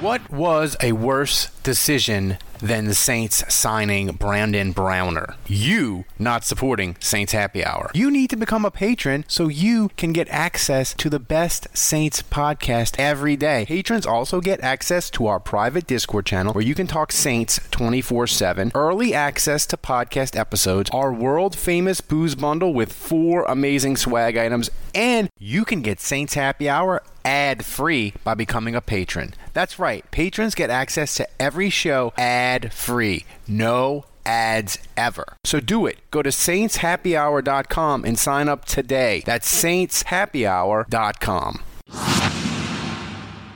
What was a worse decision than the Saints signing Brandon Browner? You not supporting Saints Happy Hour. You need to become a patron so you can get access to the best Saints podcast every day. Patrons also get access to our private Discord channel where you can talk Saints 24 7, early access to podcast episodes, our world famous booze bundle with four amazing swag items, and you can get Saints Happy Hour ad free by becoming a patron. That's right, patrons get access to every show ad free. No ads ever. So do it. Go to saintshappyhour.com and sign up today. That's saintshappyhour.com.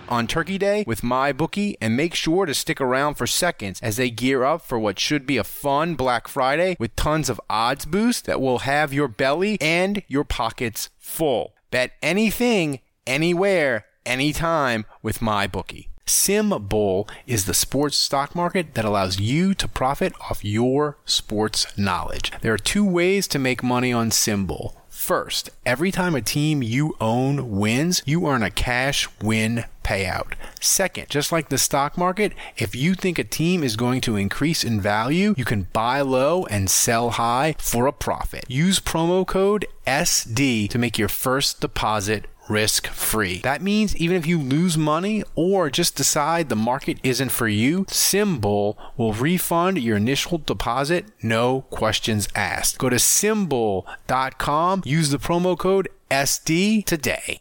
On Turkey Day with MyBookie, and make sure to stick around for seconds as they gear up for what should be a fun Black Friday with tons of odds boost that will have your belly and your pockets full. Bet anything anywhere, anytime with MyBookie. SimBull is the sports stock market that allows you to profit off your sports knowledge. There are two ways to make money on SimBull. First, every time a team you own wins, you earn a cash win payout. Second, just like the stock market, if you think a team is going to increase in value, you can buy low and sell high for a profit. Use promo code SD to make your first deposit risk free. That means even if you lose money or just decide the market isn't for you, SimBull will refund your initial deposit, no questions asked. Go to simbull.com, use the promo code SD today.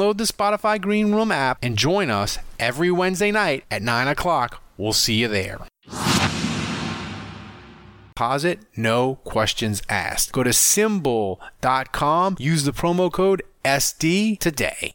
download the Spotify Green Room app and join us every Wednesday night at 9 o'clock. We'll see you there. Deposit, no questions asked. Go to simbull.com, use the promo code SD today.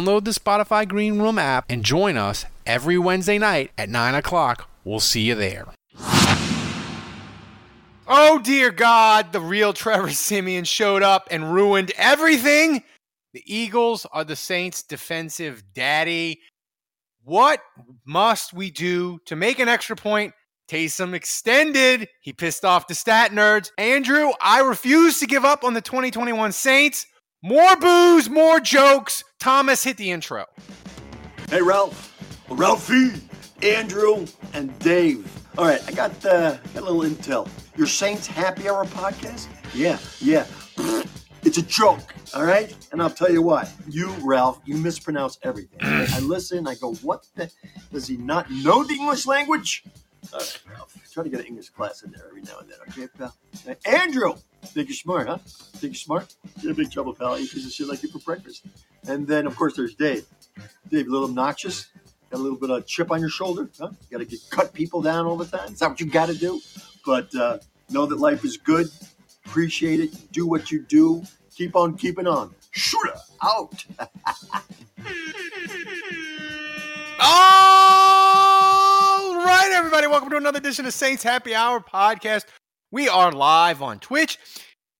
download the Spotify Green Room app and join us every Wednesday night at 9 o'clock. We'll see you there. Oh, dear God, the real Trevor Siemian showed up and ruined everything. The Eagles are the Saints' defensive daddy. What must we do to make an extra point? Taysom extended. He pissed off the stat nerds. Andrew, I refuse to give up on the 2021 Saints. More booze, more jokes. Thomas, hit the intro. Hey, Ralph. Ralphie, Andrew, and Dave. All right, I got, uh, got a little intel. Your Saints Happy Hour podcast? Yeah, yeah. It's a joke, all right? And I'll tell you what. You, Ralph, you mispronounce everything. I listen, I go, what the? Does he not know the English language? All right. Try to get an English class in there every now and then, okay, pal? Andrew! Think you're smart, huh? Think you're smart? You're in big trouble, pal. Eat piece of shit like you for breakfast. And then, of course, there's Dave. Dave, a little obnoxious. Got a little bit of chip on your shoulder, huh? Got to cut people down all the time. Is that what you got to do? But uh, know that life is good. Appreciate it. Do what you do. Keep on keeping on. Shooter out. Right, everybody, welcome to another edition of Saints Happy Hour podcast. We are live on Twitch.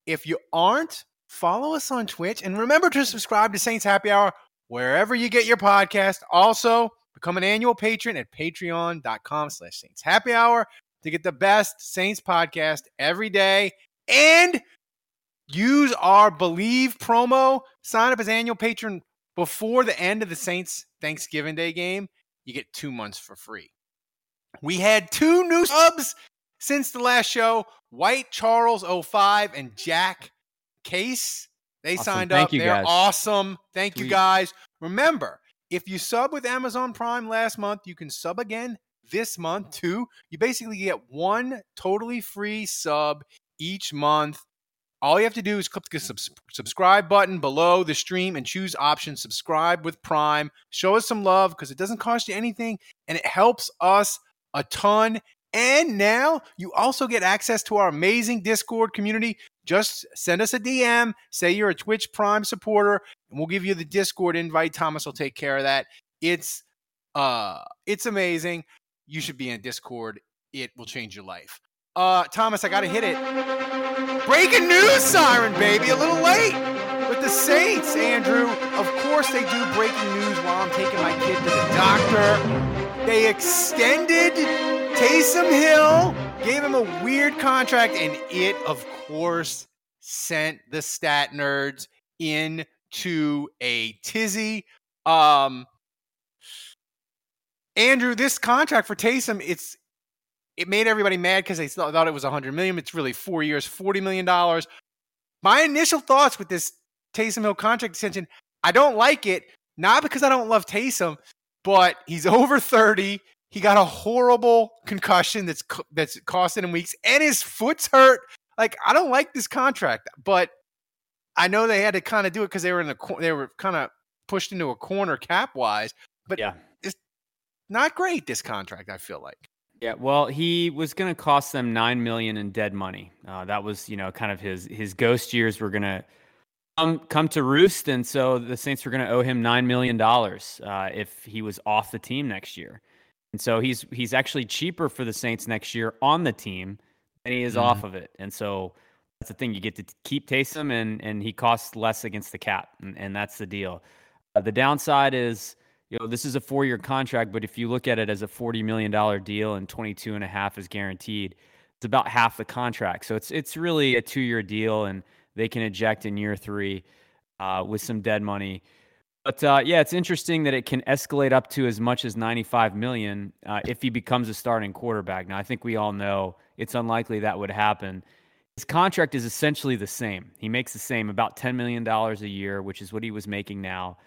If you aren't, follow us on Twitch and remember to subscribe to Saints Happy Hour wherever you get your podcast. Also, become an annual patron at patreon.com slash Saints Happy Hour to get the best Saints podcast every day and use our Believe promo. Sign up as annual patron before the end of the Saints Thanksgiving Day game. You get two months for free. We had two new subs since the last show White Charles 05 and Jack Case. They Awesome. signed Thank up. They're guys. awesome. Thank you guys. Remember, if you sub with Amazon Prime last month, you can sub again this month too. You basically get one totally free sub each month. All you have to do is click the subs- subscribe button below the stream and choose option subscribe with Prime. Show us some love because it doesn't cost you anything and it helps us a ton. And now you also get access to our amazing Discord community. Just send us a DM, say you're a Twitch Prime supporter, and we'll give you the Discord invite. Thomas will take care of that. It's uh it's amazing. You should be in Discord. It will change your life. Uh Thomas, I gotta hit it. Breaking news siren, baby. A little late with the Saints, Andrew. Of course, they do breaking news while I'm taking my kid to the doctor. They extended Taysom Hill, gave him a weird contract, and it, of course, sent the stat nerds into a tizzy. Um, Andrew, this contract for Taysom, it's it made everybody mad because they thought it was 100 million. It's really four years, 40 million dollars. My initial thoughts with this Taysom Hill contract extension, I don't like it. Not because I don't love Taysom, but he's over 30. He got a horrible concussion that's that's costing him weeks, and his foot's hurt. Like I don't like this contract, but I know they had to kind of do it because they were in the they were kind of pushed into a corner cap wise. But Yeah. It's not great this contract. I feel like. Yeah, well, he was going to cost them nine million in dead money. Uh, that was, you know, kind of his his ghost years were going to come come to roost, and so the Saints were going to owe him nine million dollars uh, if he was off the team next year. And so he's he's actually cheaper for the Saints next year on the team than he is off of it. And so that's the thing you get to keep Taysom, and and he costs less against the cap, and, and that's the deal. Uh, the downside is you know this is a four year contract but if you look at it as a 40 million dollar deal and 22 and a half is guaranteed it's about half the contract so it's it's really a two year deal and they can eject in year three uh, with some dead money but uh, yeah it's interesting that it can escalate up to as much as 95 million uh, if he becomes a starting quarterback now i think we all know it's unlikely that would happen his contract is essentially the same he makes the same about $10 million a year which is what he was making now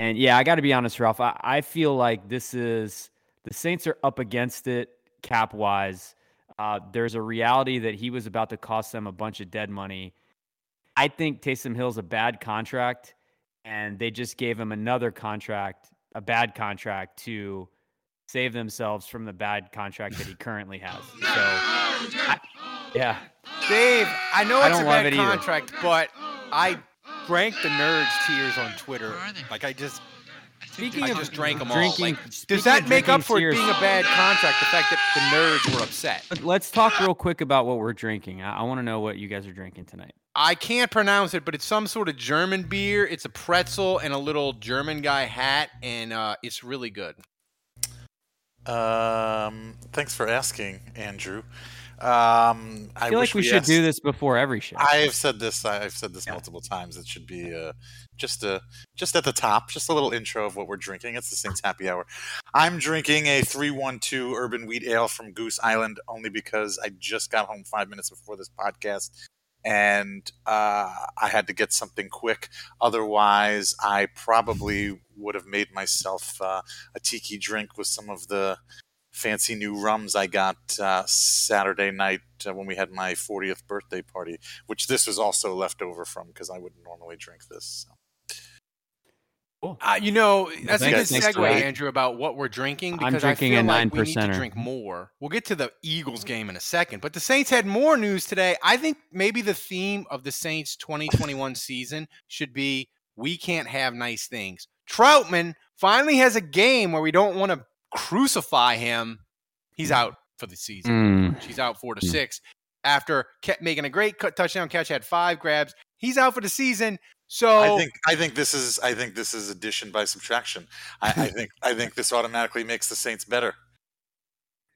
and yeah, I got to be honest, Ralph. I, I feel like this is the Saints are up against it cap wise. Uh, there's a reality that he was about to cost them a bunch of dead money. I think Taysom Hill's a bad contract, and they just gave him another contract, a bad contract, to save themselves from the bad contract that he currently has. So, I- yeah, Dave, I know it's don't a bad it either. contract, but I drank the nerds tears on Twitter. Like I just Speaking I of just drank 'em all. drinking, Like, does that make up for it tears- being a bad contract? The fact that the nerds were upset. Let's talk real quick about what we're drinking. I, I want to know what you guys are drinking tonight. I can't pronounce it, but it's some sort of German beer. It's a pretzel and a little German guy hat, and uh, it's really good. Um, thanks for asking, Andrew. Um, I, I feel like we, should asked- do this before every show. I have said this. I've said this multiple times. It should be uh, just a just at the top, just a little intro of what we're drinking. It's the Saints Happy Hour. I'm drinking a three one two Urban Wheat Ale from Goose Island, only because I just got home five minutes before this podcast, and uh, I had to get something quick. Otherwise, I probably would have made myself uh, a tiki drink with some of the fancy new rums I got uh, Saturday night uh, when we had my 40th birthday party, which this was also left over from because I wouldn't normally drink this. So. Uh, you know, that's a good segue, that. Andrew, about what we're drinking I'm because drinking I a feel like we need to 9%er. drink more. We'll get to the Eagles game in a second, but the Saints had more news today. I think maybe the theme of the Saints 2021 season should be we can't have nice things. Trautman finally has a game where we don't want to crucify him. He's out for the season. Mm. She's out four to Mm. six after ca- making a great cut, touchdown catch. Had five grabs. He's out for the season. So I think I think this is I think this is addition by subtraction. I, I think I think this automatically makes the Saints better.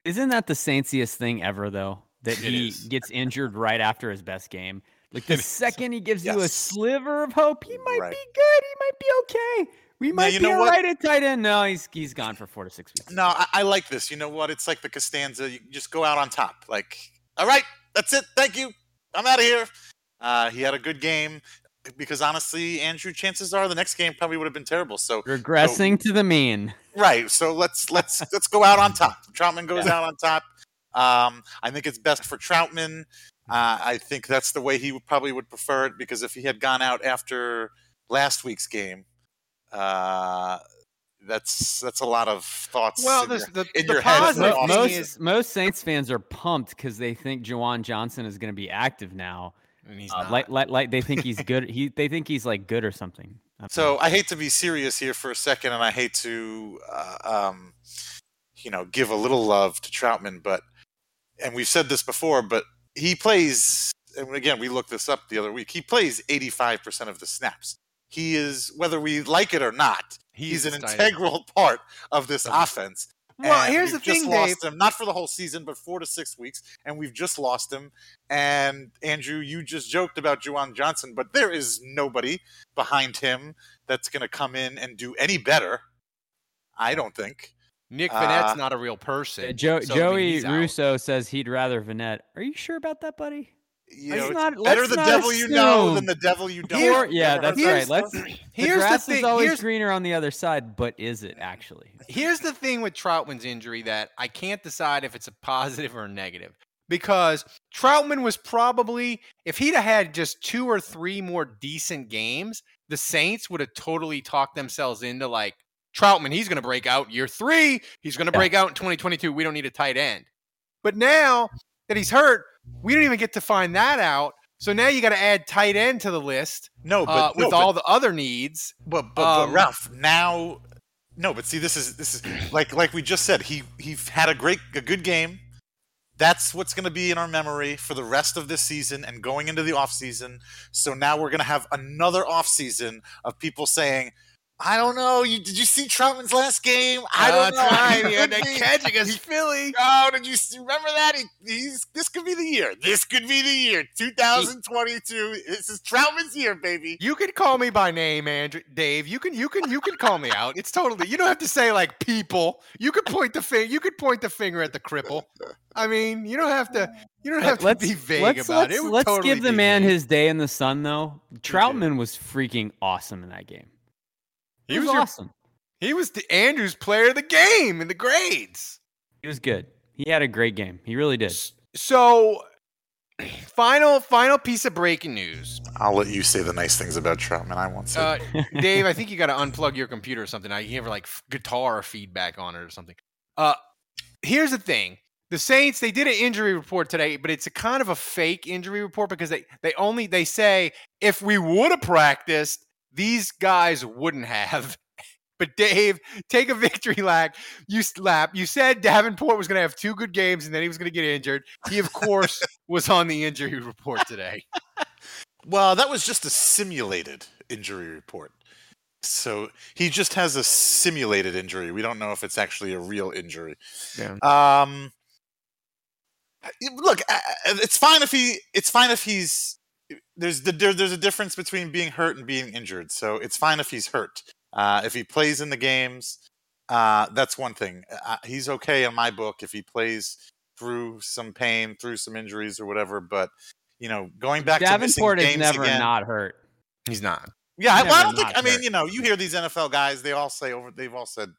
Isn't that the Saintsiest thing ever, though? That It he is. gets injured right after his best game. Like the It is. second he gives you a sliver of hope, he might Right. be good. He might be okay. We might you be all what? right at tight end. No, he's he's gone for four to six weeks. No, I, I like this. You know what? It's like the Costanza. You just go out on top. Like, all right, that's it. Thank you. I'm out of here. Uh, he had a good game because honestly, Andrew, chances are the next game probably would have been terrible. So Regressing to the mean. Right. So let's let's let's go out on top. Trautman goes out on top. Um, I think it's best for Trautman. Uh, I think that's the way he would, probably would prefer it because if he had gone out after last week's game, uh, that's that's a lot of thoughts. well, in the, your- the, in the your head as positive an most is, most Saints fans are pumped because they think Juwan Johnson is going to be active now. And he's Uh, like, like, like they think he's good. He they think he's like good or something. I So know. I hate to be serious here for a second, and I hate to, uh, um, you know, give a little love to Trautman, but and we've said this before, but he plays. And again, we looked this up the other week. He plays eighty-five percent of the snaps. He is, whether we like it or not, he's, He's an integral part of this offense. Well, And here's the just thing, lost Dave. him, not for the whole season, but four to six weeks, and we've just lost him. And Andrew, you just joked about Juwan Johnson, but there is nobody behind him that's going to come in and do any better. I don't think. Nick uh, not a real Uh, person. Jo- so, I mean, Joey he's out. Russo says he'd rather Vannett. Are you sure about that, buddy? You Let's know, it's not- better the not devil you know than the devil you don't. Here- yeah, that's heard right. Let's. stuff? The Here's the grass thing- is always here's- greener on the other side, but is it actually? Here's the thing with Trautman's injury that I can't decide if it's a positive or a negative because Trautman was probably, if he'd have had just two or three more decent games, the Saints would have totally talked themselves into like, Trautman, he's going to break out year three. He's going to Yeah. break out in 2022. We don't need a tight end. But now that he's hurt, we don't even get to find that out. So now you got to add tight end to the list No, but uh, no, with but- all the other needs. But but, Um, but Ralph, now no, but see this is this is like like we just said, he he had a great a good game. That's what's going to be in our memory for the rest of this season and going into the off season. So now we're going to have another off season of people saying, I don't know. You, did you see Trautman's last game? I don't That's know. right. He had could that be- catch against Philly. Oh, did you see, remember that? He, he's this could be the year. This could be the year. 2022. This is Trautman's year, baby. You can call me by name, Andrew, Dave. You can, you can, you can call me out. It's totally. You don't have to say like people. You could point the finger. You could point the finger at the cripple. I mean, you don't have to. You don't have to let's be vague let's, about let's, it. it. let's totally give the man me. his day in the sun, though. Trautman was freaking awesome in that game. He He was, was your- awesome. He was the Andrews player of the game in the grades. He was good. He had a great game. He really did. So, final, final piece of breaking news. I'll let you say the nice things about Trautman. I won't say. Uh, Dave, I think you got to unplug your computer or something. I you have like guitar feedback on it or something. Uh, here's the thing: the Saints they did an injury report today, but it's a kind of a fake injury report because they they only they say if we would have practiced, these guys wouldn't have. But Dave, take a victory lap. You lap. You said Davenport was going to have two good games and then he was going to get injured. He, of course, was on the injury report today. well, that was just a simulated injury report. So he just has a simulated injury. We don't know if it's actually a real injury. Yeah. Um. Look, it's fine if he. It's fine if he's. There's the there, there's a difference between being hurt and being injured. So it's fine if he's hurt. Uh, if he plays in the games, uh, that's one thing. Uh, he's okay in my book if he plays through some pain, through some injuries or whatever. But you know, going back Davenport to is missing games never again, not hurt. He's not. yeah, I, well, I don't think. not I mean, you know, you hear these NFL guys; they all say over. They've all said,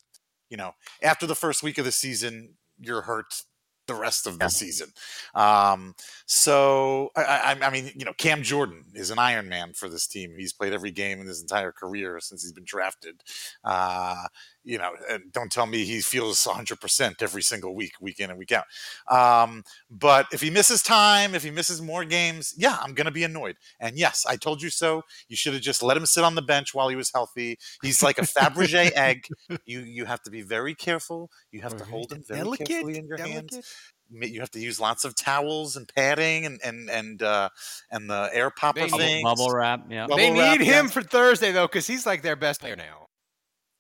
you know, after the first week of the season, you're hurt. The rest of the season. Um, so I, I, I, mean, you know, Cam Jordan is an Iron Man for this team. He's played every game in his entire career since he's been drafted. Uh, you know, don't tell me he feels 100% every single week, week in and week out. Um, but if he misses time, if he misses more games, yeah, I'm going to be annoyed. And yes, I told you so. You should have just let him sit on the bench while he was healthy. He's like a Fabergé egg. You you have to be very careful. You have to hold him very delicate, carefully in your delicate. hands you have to use lots of towels and padding and and and uh, and the air popper They need- Bubble wrap. Yeah. Bubble they wrap, need him yeah. for Thursday though, because he's like their best player now.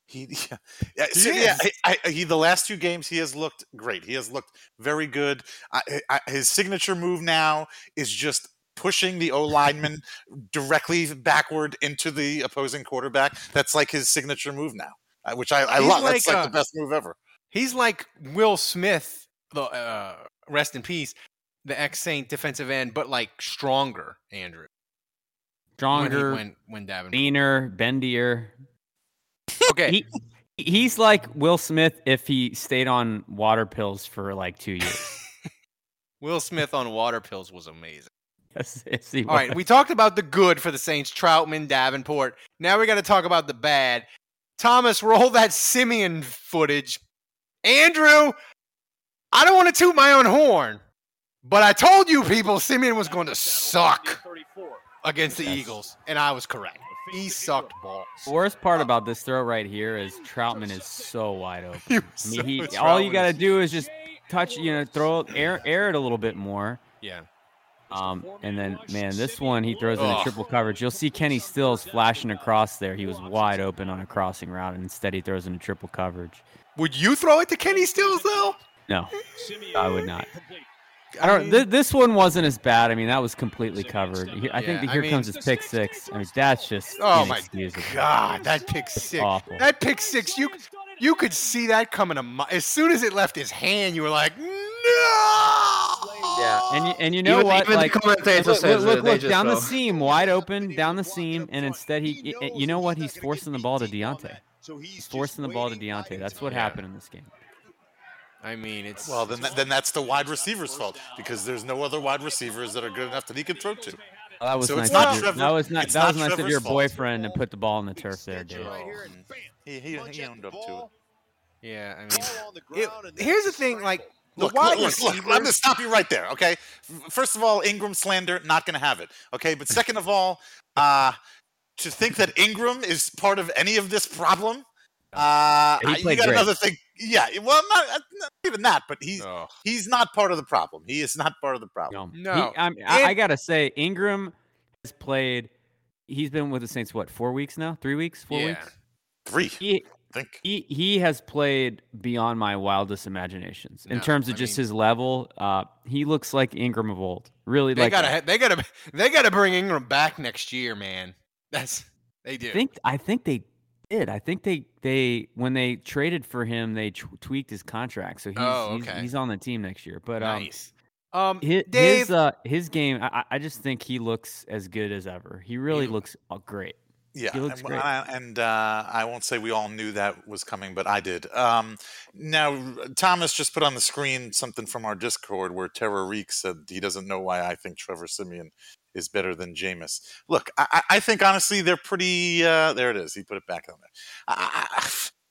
He, yeah, yeah, He so, yeah. I, I, he the last two games he has looked great. He has looked very good. I, I, his signature move now is just pushing the O lineman directly backward into the opposing quarterback. That's like his signature move now, uh, which I, I He's love. That's like, like uh, the best move ever. He's like Will Smith, the uh, rest in peace, the ex Saint defensive end, but like stronger, Andrew. Stronger, when he, when, when Davenport. leaner, bendier. Okay, He, he's like Will Smith if he stayed on water pills for like two years. Will Smith on water pills was amazing. yes, yes, All right, was. we talked about the good for the Saints, Trautman, Davenport. Now we got to talk about the bad. Thomas, roll that Siemian footage. Andrew, I don't want to toot my own horn, but I told you people Siemian was going to suck against the. Eagles, and I was correct. He sucked balls. The worst part about this throw right here is Trautman is so wide open. He I mean, he, so- all you got to do is just touch, you know, throw air, air it a little bit more. Yeah. Um, and then, man, this one he throws in a triple coverage. You'll see Kenny Stills flashing across there. He was wide open on a crossing route, and instead he throws in a triple coverage. Would you throw it to Kenny Stills though? No, I would not. I don't. Th- this one wasn't as bad. I mean, that was completely covered. He- I think Yeah, the I here mean- comes his pick six. I mean, that's just Oh my. God, that pick six. awful. That pick six. You you could see that coming a mi- as soon as it left his hand. You were like, no. Yeah. And you, and you know Even- what? even the like, commentator look, says look, it, look, they look, just down the go. seam, wide open, down the seam, and instead he, y- you know what? He's forcing the ball to Deonte. So He's forcing the ball to Deonte. That's what happened in this game. I mean, it's Well, then then that's the wide receiver's fault because there's no other wide receivers that are good enough that he can throw to. Well, that was So nice. it's not of your, Trevor- that was not, it's that not was nice of Trevor's your fault. boyfriend to put the ball in the turf there, dude. He, he, he owned up to it. yeah. I mean, it, here's the thing. Like the Look, wide look, look, look, I'm going to stop you right there, okay? F- First of all, Ingram slander, not going to have it, okay? But second of all, uh, to think that Ingram is part of any of this problem, uh, He I- you got great. another thing. Yeah, well, not, not even that, but he's Ugh. he's not part of the problem. He is not part of the problem. No, No. He, I'm, I, I gotta say, Ingram has played. He's been with the Saints what? Four weeks now? Three weeks? Four Yeah. weeks? Three, He, think. he he has played beyond my wildest imaginations in No, terms of I just mean- his level. Uh, he looks like Ingram of old. Really, They like gotta, they gotta, they gotta bring Ingram back next year, man. That's they do. I think I think they did. I think they they when they traded for him, they t- tweaked his contract, so he's, Oh, he's okay. he's on the team next year. But um, nice. Um, his, Dave, his uh his game, I, I- just think he looks as good as ever. He really He- looks uh, great. Yeah, He looks and, great. I, and uh, I won't say we all knew that was coming, but I did. Um, now, Thomas just put on the screen something from our Discord where Terror Reek said he doesn't know why I think Trevor Siemian is better than Jameis. Look, I, I think honestly they're pretty. Uh, there it is. He put it back on there. I,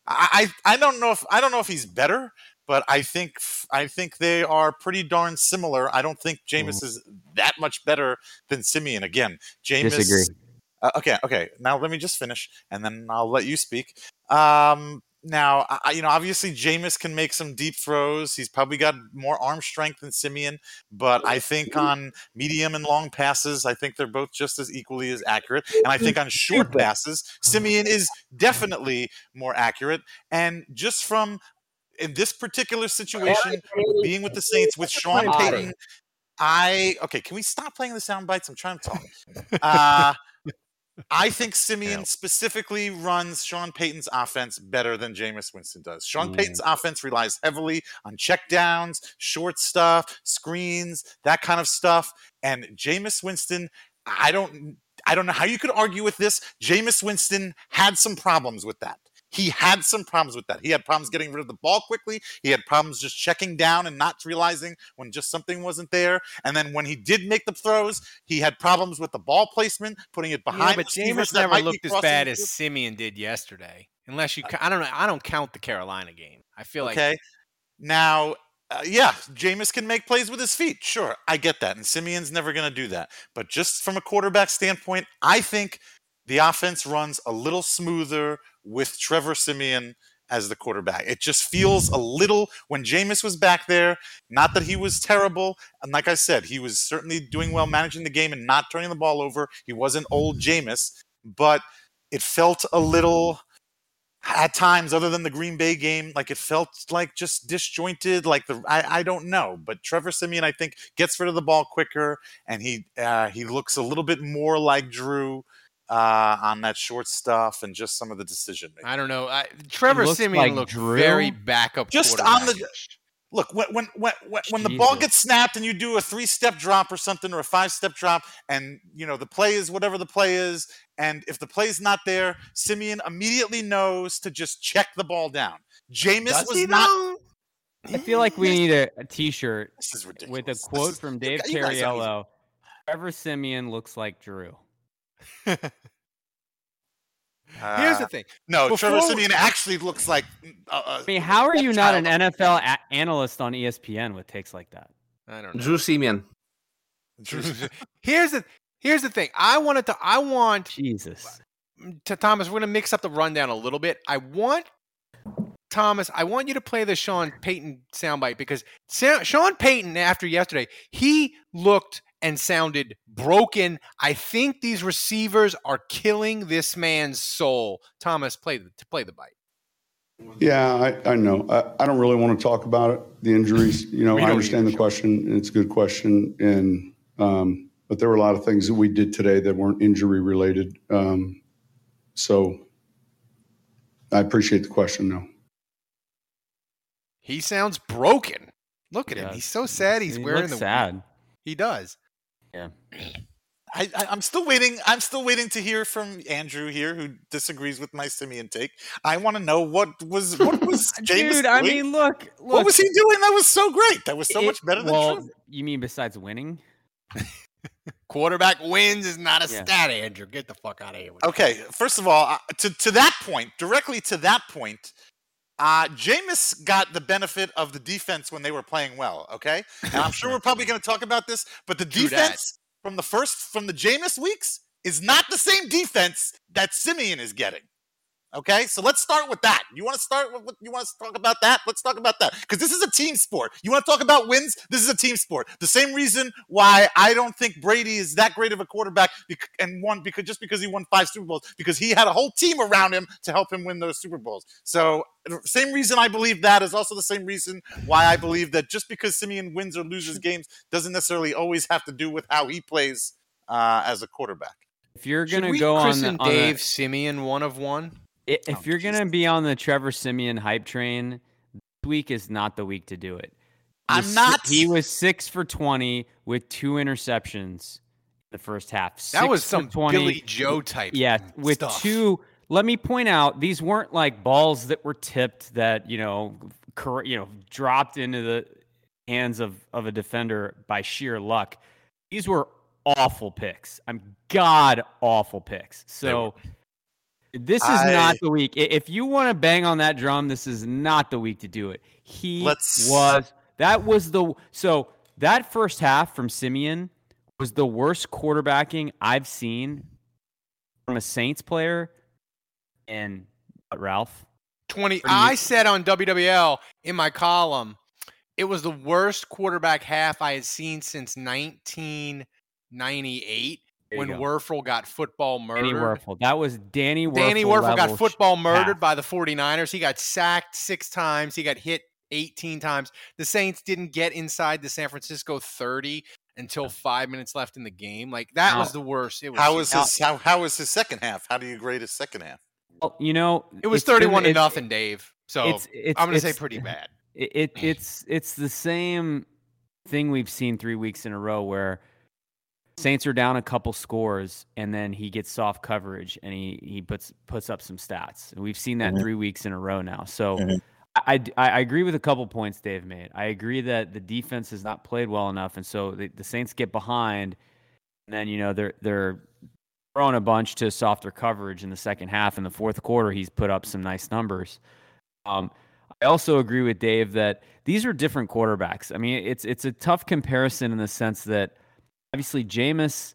I, I I don't know if I don't know if he's better, but I think I think they are pretty darn similar. I don't think Jameis is that much better than Siemian. Again, Jameis. Disagree. Uh, okay, okay. Now let me just finish, and then I'll let you speak. Um, now, I, you know, obviously Jameis can make some deep throws. He's probably got more arm strength than Siemian, but I think on medium and long passes, I think they're both just as equally as accurate. And I think on short passes, Siemian is definitely more accurate. And just from in this particular situation, being with the Saints with Sean Payton, I okay. Can we stop playing the sound bites? I'm trying to talk. Uh, I think Siemian specifically runs Sean Payton's offense better than Jameis Winston does. Sean Mm. Payton's offense relies heavily on checkdowns, short stuff, screens, that kind of stuff. And Jameis Winston, I don't I don't know how you could argue with this. Jameis Winston had some problems with that. He had some problems with that. He had problems getting rid of the ball quickly. He had problems just checking down and not realizing when just something wasn't there. And then when he did make the throws, he had problems with the ball placement, putting it behind. Yeah, but Jameis never looked as bad as. Siemian did yesterday. Unless you, I don't know. I don't count the Carolina game. I feel like Okay. Now, uh, yeah, Jameis can make plays with his feet. Sure, I get that. And Siemian's never going to do that. But just from a quarterback standpoint, I think the offense runs a little smoother with Trevor Siemian as the quarterback. It just feels a little when Jameis was back there, not that he was terrible. And like I said, he was certainly doing well managing the game and not turning the ball over. He wasn't old Jameis, but it felt a little at times other than the green bay game like it felt like just disjointed like the i, I don't know but trevor siemian i think gets rid of the ball quicker and he uh, he looks a little bit more like drew uh, on that short stuff and just some of the decision making I don't know. I, Trevor looks Siemian like looked Drew. very backup. Just on the- look when when when, when, when the ball gets snapped and you do a three step drop or something or a five step drop and you know the play is whatever the play is and if the play's not there siemian immediately knows to just check the ball down Jameis Does was not though? I feel like we need a, a T-shirt this is ridiculous with a quote is- from Dave guys- you even- Trevor Siemian looks like Drew. Here's Uh, the thing. No, Trevor Before- Siemian actually looks like. Uh, uh, I mean, how are you not an. NFL a- analyst on ESPN with takes like that? I don't know. Drew Siemian. here's the here's the thing. I wanted to. I want Jesus. to Thomas. We're gonna mix up the rundown a little bit. I want Thomas. I want you to play the Sean Payton soundbite because Sa- Sean Payton after yesterday, he looked and sounded broken. I think these receivers are killing this man's soul. Thomas, play the play the bite. Yeah, I, I know. I, I don't really want to talk about it, the injuries. You know, I understand either, the question, and it's a good question. And um, but there were a lot of things that we did today that weren't injury related. Um, so I appreciate the question. though. He sounds broken. Look at him. He's so sad. He's He wearing looks the sad. He does. I, I, I'm still waiting. I'm still waiting to hear from Andrew here, who disagrees with my Siemian take. I want to know what was what was Jameis Dude, I doing? mean, look, look. what was he doing? That was so great. That was so it- much better than well, Trevor. you mean besides winning? Quarterback wins is not a Yeah. stat, Andrew. Get the fuck out of here. with that. Okay, first of all, uh, to to that point, directly to that point, uh, Jameis got the benefit of the defense when they were playing well. Okay, and I'm sure we're probably going to talk about this, but the True that. defense from the first from the Jameis weeks is not the same defense that Siemian is getting. Okay, so let's start with that. You want to start with what you want to talk about that? Let's talk about that because this is a team sport. You want to talk about wins? This is a team sport. The same reason why I don't think Brady is that great of a quarterback and won because just because he won five Super Bowls because he had a whole team around him to help him win those Super Bowls. So the same reason I believe that is also the same reason why I believe that just because Siemian wins or loses games doesn't necessarily always have to do with how he plays uh, as a quarterback. If you're gonna we go on, christen the, on the- Dave Siemian one of one. If Oh, you're gonna be on the Trevor Siemian hype train, this week is not the week to do it. I'm not- He was six for twenty with two interceptions in the first half. That was some 20. Billy Joe type. Yeah, with stuff. two. Let me point out these weren't like balls that were tipped that you know, cor- you know, dropped into the hands of of a defender by sheer luck. These were awful picks. I'm god awful picks. So this is I- not the week. If you want to bang on that drum, this is not the week to do it. He Let's- was that was the so that first half from Siemian was the worst quarterbacking I've seen from a Saints player and what, Ralph. 20 I said on WWL in my column it was the worst quarterback half I had seen since 1998 There you when go. Wuerffel got football murdered. Danny murdered. Wuerffel. That was Danny Wuerffel. Danny Wuerffel got football sh- murdered half. by the 49ers. He got sacked 6 times. He got hit 18 times. The Saints didn't get inside the San Francisco 30 until 5 minutes left in the game. Like that Now- was the worst. It was How was Now- his how, how was his second half? How do you grade his second half? Well, you know, It was it's gonna- 31 to nothing, Dave. So it's, it's, I'm going to say pretty bad. it, it it's it's the same thing we've seen three weeks in a row where Saints are down a couple scores, and then he gets soft coverage, and he he puts puts up some stats. And we've seen that Mhm. three weeks in a row now. So. Mhm. I, I, I agree with a couple points Dave made. I agree that the defense has not played well enough, and so the, the Saints get behind, and then you know they're they're throwing a bunch to softer coverage in the second half. In the fourth quarter, he's put up some nice numbers. Um, I also agree with Dave that these are different quarterbacks. I mean, it's it's a tough comparison in the sense that obviously Jameis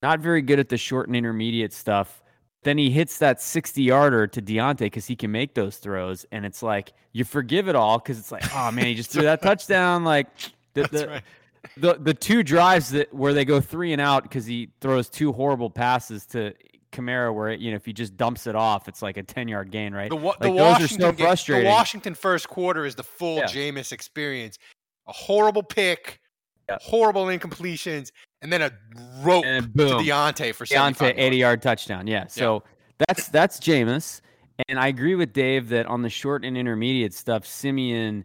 not very good at the short and intermediate stuff. Then he hits that 60 yarder to Deonte because he can make those throws. And it's like, you forgive it all because it's like, oh man, he just threw that touchdown. Like, the, the, right. the, the two drives that where they go three and out because he throws two horrible passes to Kamara, where, you know, if he just dumps it off, it's like a 10 yard gain, right? The, wa- like, the those are Washington so ga- frustrating. The Washington first quarter is the full Yeah. Jameis experience. A horrible pick, Yeah. horrible incompletions, and then a rope And to boom. Deonte for Deonte 75 80 yard touchdown. Yeah. So that's that's Jameis. And I agree with Dave that on the short and intermediate stuff, Siemian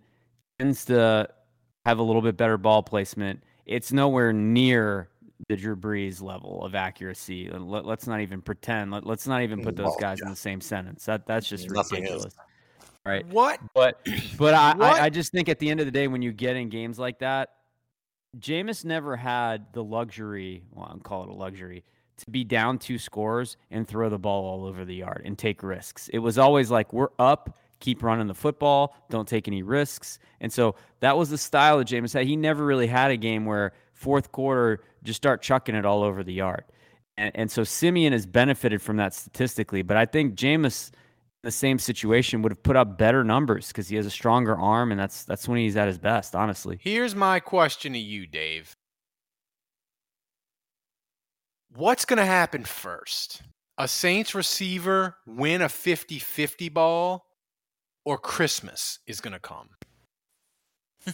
tends to have a little bit better ball placement. It's nowhere near the Drew Brees level of accuracy. Let, us not even pretend. Let, us not even put those guys yeah. in the same sentence. That that's just Nothing is. ridiculous. Right. What? But but I, What? I I just think at the end of the day, when you get in games like that, Jameis never had the luxury. Well, I'll call it a luxury to be down two scores and throw the ball all over the yard and take risks. It was always like we're up, keep running the football, don't take any risks. And so that was the style that Jameis had. He never really had a game where fourth quarter just start chucking it all over the yard. And, and so Siemian has benefited from that statistically, but I think Jameis the same situation would have put up better numbers because he has a stronger arm and that's that's when he's at his best, honestly. Here's my question to you, Dave. What's going to happen first? A Saints receiver win a 50 50 ball, or Christmas is going to come?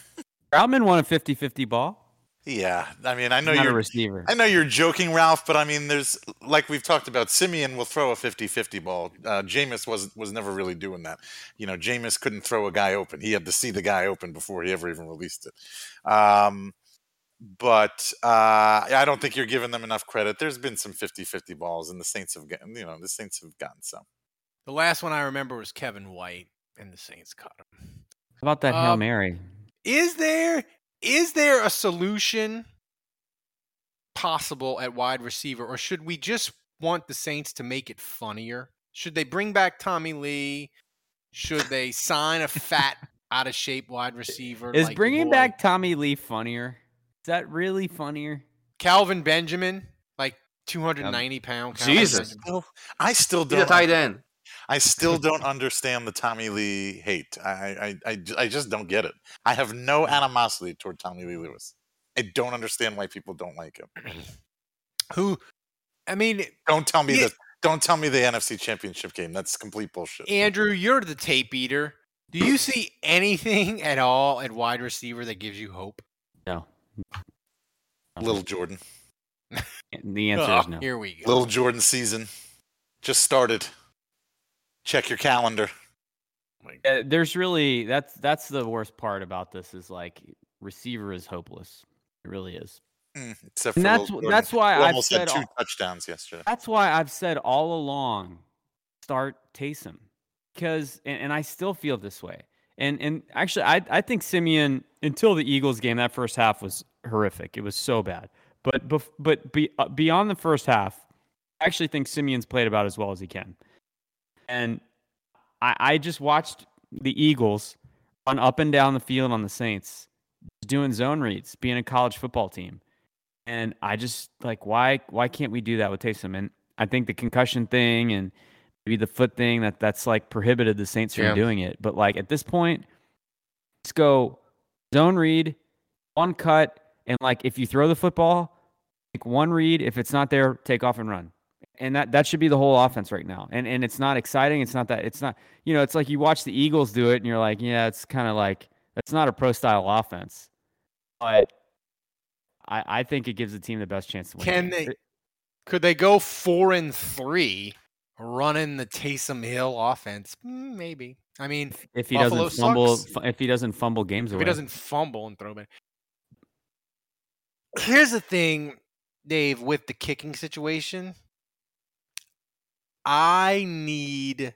Trautman won a 50-50 ball. Yeah, I mean, I know He's not a you're. receiver. I know you're joking, Ralph, but I mean, there's like we've talked about. Siemian will throw a 50-50 ball. Uh, Jameis was was never really doing that. You know, Jameis couldn't throw a guy open. He had to see the guy open before he ever even released it. Um, but uh, I don't think you're giving them enough credit. There's been some 50-50 balls, and the Saints have gotten. You know, the Saints have gotten some. The last one I remember was Kevin White, and the Saints caught him. How about that Hail Um, Mary? Is there is there a solution possible at wide receiver, or should we just want the Saints to make it funnier? Should they bring back Tommy Lee? Should they sign a fat, out of shape wide receiver? Is like bringing Lloyd? back Tommy Lee funnier? Is that really funnier? Kelvin Benjamin, like 290 pound? Kelvin Jesus. Benjamin? Still, I still He's a don't. tight end. I still don't understand the Tommy Lee hate. I, I, I, I just don't get it. I have no animosity toward Tommy Lee Lewis. I don't understand why people don't like him. Who? I mean, Don't tell me Yeah. that. Don't tell me the NFC Championship game. That's complete bullshit. Andrew, you're the tape eater. Do you see anything at all at wide receiver that gives you hope? No. Little Jordan, The answer Oh, is no. Here we go. Little Jordan season just started. Check your calendar. Uh, there's really that's that's the worst part about this is like receiver is hopeless. It really is. Mm, except for And that's Lil Jordan, that's why who I've had said two all- touchdowns yesterday. That's why I've said all along, start Taysom, because and, and I still feel this way. And and actually, I I think Siemian until the Eagles game that first half was horrific. It was so bad. But bef- but be, uh, beyond the first half, I actually think Siemian's played about as well as he can. And I I just watched the Eagles run up and down the field on the Saints, doing zone reads, being a college football team. And I just like why why can't we do that with Taysom? And I think the concussion thing and maybe the foot thing that that's like prohibited the Saints from Yeah. doing it. But like at this point, let's go zone read, one cut, and like if you throw the football, like one read. If it's not there, take off and run. And that that should be the whole offense right now. And and it's not exciting. It's not that. It's not. You know, it's like you watch the Eagles do it, and you're like, yeah, it's kind of like that's not a pro style offense. But I I think it gives the team the best chance to win. Can they? Could they go four and three, running the Taysom Hill offense? Maybe. I mean, if he Buffalo doesn't fumble sucks. if he doesn't fumble games if away. he doesn't fumble and throw back. Here's the thing. Dave, with the kicking situation, I need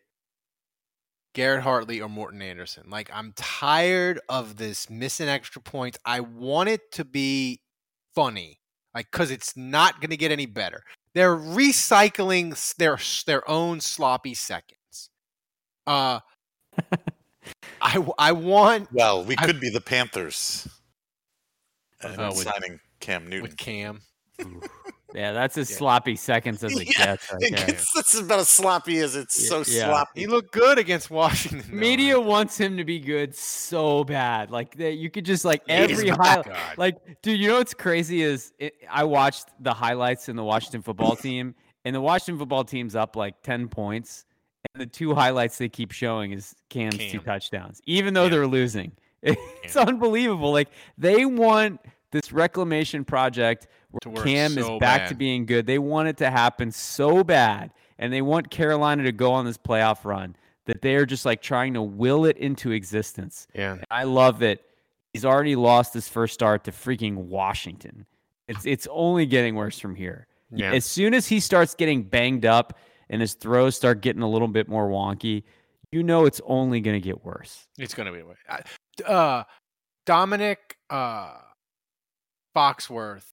Garrett Hartley or Morten Andersen. Like, I'm tired of this missing extra points. I want it to be funny, like, because it's not going to get any better. They're recycling their their own sloppy seconds. Uh, I w- I want Well, we I- could be the Panthers. And Oh, with- signing Cam Newton. with Cam. Yeah, that's as Yeah. sloppy seconds as it Yeah, gets. Right It there. gets- That's about as sloppy as it's Yeah, so yeah. sloppy. He looked good against Washington. though. Media wants him to be good so bad. Like that, you could just like every highlight. Like, dude, you know what's crazy is it, I watched the highlights in the Washington football team, and the Washington football team's up like ten points, and the two highlights they keep showing is Cam's two touchdowns, even though Yeah. they're losing. It's Yeah. unbelievable. Like they want this reclamation project To where work Cam is so back to being good. They want it to happen so bad, and they want Carolina to go on this playoff run that they are just like trying to will it into existence. Yeah. I love it. He's already lost his first start to freaking Washington. It's it's only getting worse from here. Yeah. As soon as he starts getting banged up and his throws start getting a little bit more wonky, you know it's only going to get worse. It's going to be. I- Uh, Dominic uh, Foxworth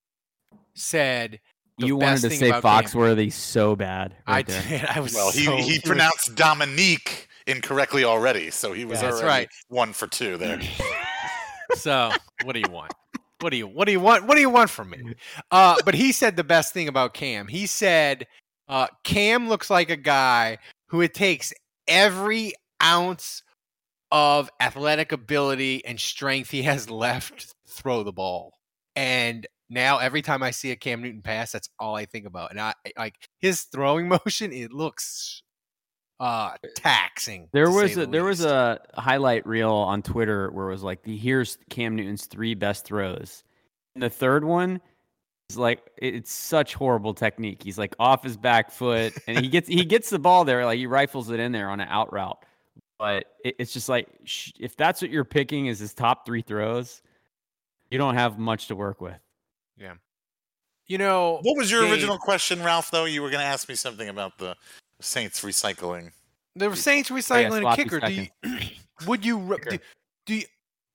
said the you wanted to thing say about Cam- Foxworthy so bad. I Right there. did. I was Well, he, so, he was- pronounced Dominique incorrectly already, so he was Yeah, that's already right. one for two there. So, what do you want? What do you what do you want? What do you want from me? Uh, but he said the best thing about Cam. He said uh, Cam looks like a guy who it takes every ounce of athletic ability and strength he has left to throw the ball. And now every time I see a Cam Newton pass, that's all I think about. And I like his throwing motion. It looks uh taxing. There was the a, there was a highlight reel on Twitter where it was like the here's Cam Newton's three best throws. And the third one is like it's such horrible technique. He's like off his back foot and he gets he gets the ball there like he rifles it in there on an out route. But it, it's just like if that's what you're picking is his top three throws, you don't have much to work with. You know What was your Dave, original question, Ralph? Though you were going to ask me something about the Saints recycling. The Saints recycling a kicker. Do you, would you, re- do, do you,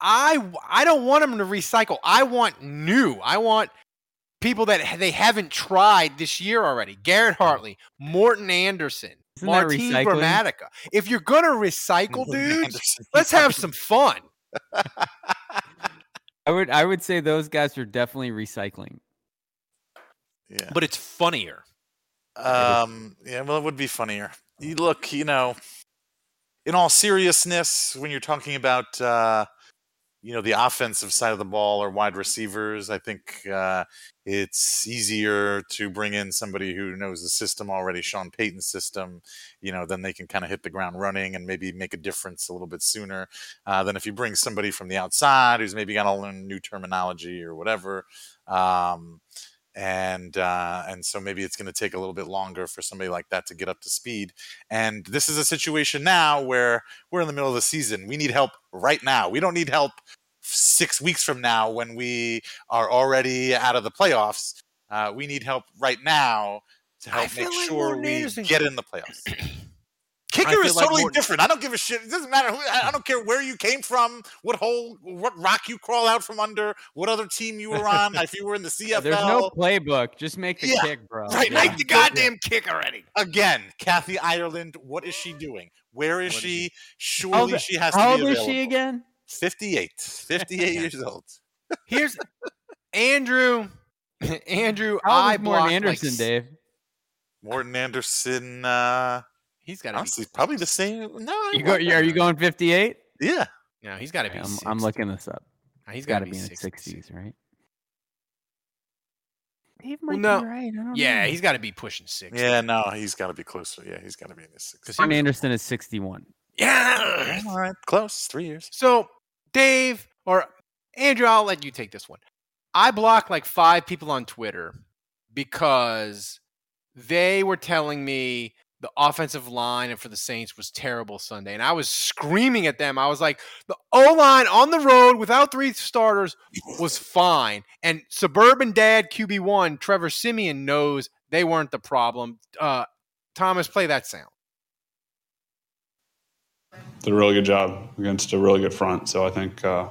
I I don't want them to recycle. I want new. I want people that they haven't tried this year already. Garrett Hartley, Morten Andersen, Isn't Martin recycling? Gramatica. If you're gonna recycle dudes, let's have some fun. I would I would say those guys are definitely recycling. Yeah. But it's funnier. Um, yeah, well, it would be funnier. You look, you know, in all seriousness, when you're talking about, uh, you know, the offensive side of the ball or wide receivers, I think uh, it's easier to bring in somebody who knows the system already, Sean Payton's system. You know, then they can kind of hit the ground running and maybe make a difference a little bit sooner uh, than if you bring somebody from the outside who's maybe got to learn new terminology or whatever. Um, and uh, and so maybe it's going to take a little bit longer for somebody like that to get up to speed. And this is a situation now where we're in the middle of the season. We need help right now. We don't need help six weeks from now when we are already out of the playoffs. Uh, we need help right now to help make like sure we get in the playoffs. I Kicker is totally Morten- different. I don't give a shit. It doesn't matter who. I I don't care where you came from, what hole, what rock you crawl out from under, what other team you were on. if you were in the CFL, There's no playbook. Just make the Yeah, kick, bro. right, Yeah. Make the goddamn kick already. again, Kathy Ireland. What is she doing? Where is What is she? she- Surely How- she has to be. How old be is she again? 58. 58 years old. Here's Andrew. Andrew, I is Morten blocked like Andersen, Dave? Morten Andersen. Uh, He's got to be. probably the same. No, You go, are you going 58? Yeah. No, he's got to be. I'm, 60. I'm looking this up. No, He's He's got got to to be in his 60s, right? Dave Well, might no. be right. I don't Yeah, know. he's got to be pushing six. Yeah, no, he's got to be closer. Yeah, he's got to be in his 60s. Morten Andersen is 61. Yeah. All right, close. Three years. So, Dave or Andrew, I'll let you take this one. I blocked like five people on Twitter because they were telling me the offensive line and for the Saints was terrible Sunday. And I was screaming at them. I was like, the O line on the road without three starters was fine. And suburban dad QB1, Trevor Siemian, knows they weren't the problem. Uh, Thomas, play that sound. Did a really good job against a really good front. So I think, uh,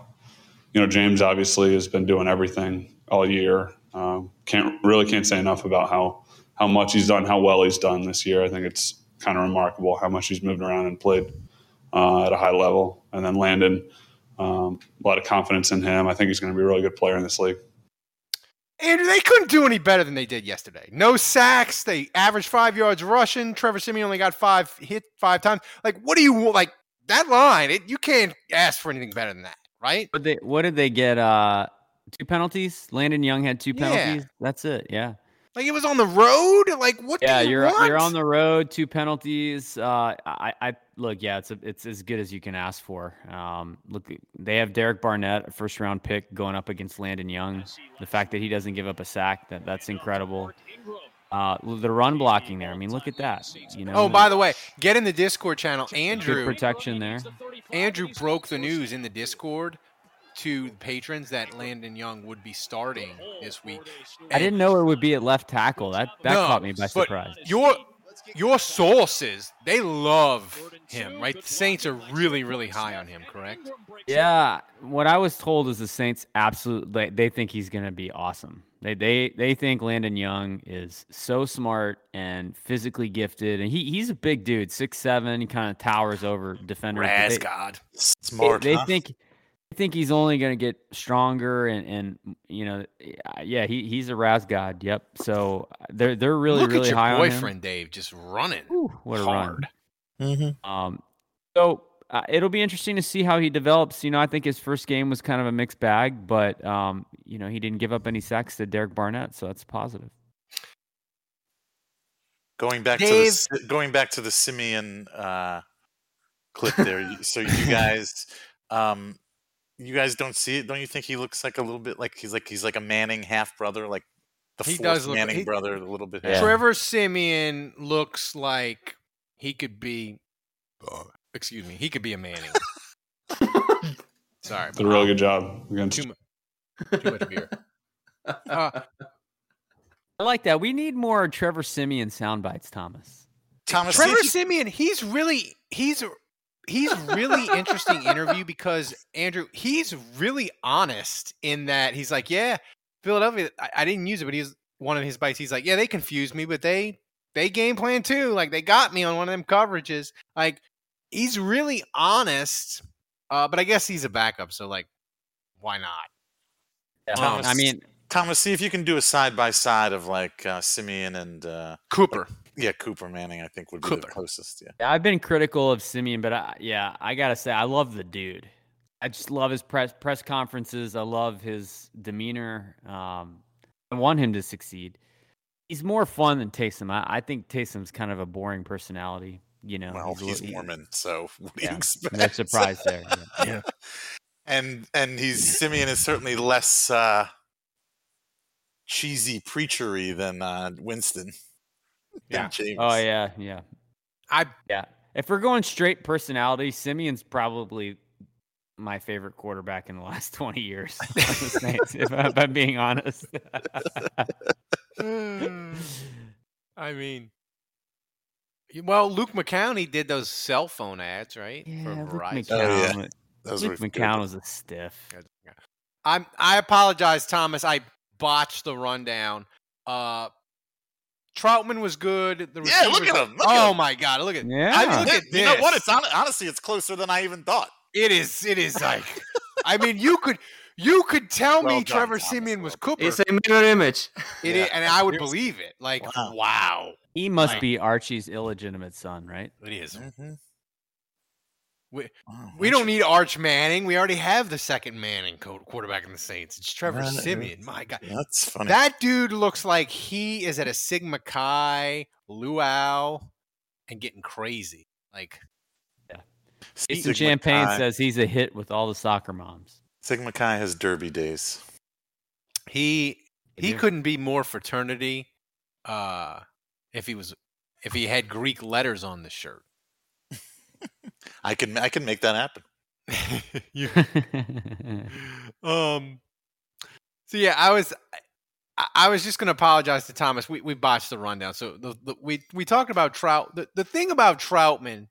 you know, James obviously has been doing everything all year. Um, can't really can't say enough about how how much he's done, how well he's done this year. I think it's kind of remarkable how much he's moved around and played uh, at a high level. And then Landon, um, a lot of confidence in him. I think he's going to be a really good player in this league. Andrew, they couldn't do any better than they did yesterday. No sacks. They averaged five yards rushing. Trevor Siemian only got five hit five times. Like, what do you like? That line, it, you can't ask for anything better than that, right? But they, what did they get? Uh, two penalties. Landon Young had two Yeah. penalties. That's it. Yeah. Like it was on the road. Like what? Yeah, you you're want? you're on the road. Two penalties. Uh, I, I look. Yeah, it's a, it's as good as you can ask for. Um, look, they have Derek Barnett, a first round pick, going up against Landon Young. The fact that he doesn't give up a sack, that that's incredible. Uh, the run blocking there. I mean, look at that. You know. Oh, by the way, get in the Discord channel. good Andrew protection there. Andrew broke the news in the Discord to patrons that Landon Young would be starting this week. I didn't know it would be at left tackle. That that No, caught me by surprise. Your your sources, they love him, right? The Saints are really, really high on him, correct? Yeah, what I was told is the Saints absolutely they think he's going to be awesome. They they they think Landon Young is so smart and physically gifted, and he he's a big dude, six seven. He kind of towers over defenders. but God. Smart. They, they huh? think they think he's only going to get stronger, and and you know, yeah, he he's a Raz god. Yep. So they're they're really Look really at your high on him. boyfriend, Dave, just running. Whew, what a hard. run. Mhm. Um, so uh, it'll be interesting to see how he develops. You know, I think his first game was kind of a mixed bag, but um, you know, he didn't give up any sacks to Derek Barnett, so that's positive. Going back to the Dave- going back to the Siemian uh, clip there. so you guys, um, you guys don't see it, don't you? Think he looks like a little bit like he's like he's like a Manning half brother, like the He fourth does look- Manning he- brother, a little bit. Yeah. Trevor Siemian looks like he could be. excuse me, he could be a Manning. Sorry, Did a really good job against. Too mu- too much beer. Uh, I like that. We need more Trevor Siemian sound bites, Thomas. Thomas, Trevor Siemian, he's really he's he's really interesting interview because Andrew, he's really honest in that he's like, yeah, Philadelphia, I, I didn't use it, but he's one of his bites. He's like, yeah, they confused me, but they they game plan too. Like they got me on one of them coverages. Like he's really honest, uh, but I guess he's a backup, so like, why not? Thomas, I mean, Thomas, see if you can do a side by side of like uh, Siemian and uh, Cooper. Yeah, Cooper Manning. I think would be Cooper. the closest. Yeah. I've been critical of Siemian, but I, yeah, I gotta say, I love the dude. I just love his press press conferences. I love his demeanor. Um, I want him to succeed. He's more fun than Taysom. I, I think Taysom's kind of a boring personality. You know, Well, he's li- Mormon, so what do Yeah, you expect? No surprise there. yeah. and and he's Siemian is certainly less uh, cheesy preachery than uh, Winston. than Yeah. James. Oh yeah, yeah, I yeah. If we're going straight personality, Siemian's probably my favorite quarterback in the last twenty years. Saints, if, I- if I'm being honest. I mean, well, Luke McCown did those cell phone ads, right? yeah, For Luke Verizon. Oh, yeah. McCown. Those Luke. McCown was a stiff. I'm. I apologize, Thomas. I botched the rundown. Uh, Trautman was good. The Yeah, look at him, look at oh him. my god, look at. Yeah. I mean, look at this. You know what? It's hon- honestly, it's closer than I even thought. It is. It is like. I mean, you could. You could tell Well me done, Trevor Thomas, Siemian was done. Cooper. It's a mirror image. It Yeah. is, and I would believe it. Like, Wow. wow. He must Like- be Archie's illegitimate son, right? It is. Mm-hmm. We- Wow, We don't need Arch Manning. We already have the second Manning co- quarterback in the Saints. It's Trevor Uh, Siemian. My God. That's funny. That dude looks like he is at a Sigma Chi luau and getting crazy. Like, Jason Sigma Champagne Chi- says he's a hit with all the soccer moms. Sigma Chi has derby days. he he do. couldn't be more fraternity uh if he was if he had Greek letters on the shirt. I can I can make that happen. You- um. So yeah, I was. I- I was just going to apologize to Thomas. We we botched the rundown. So the, the, we we talked about Trout. The, the thing about Trautman,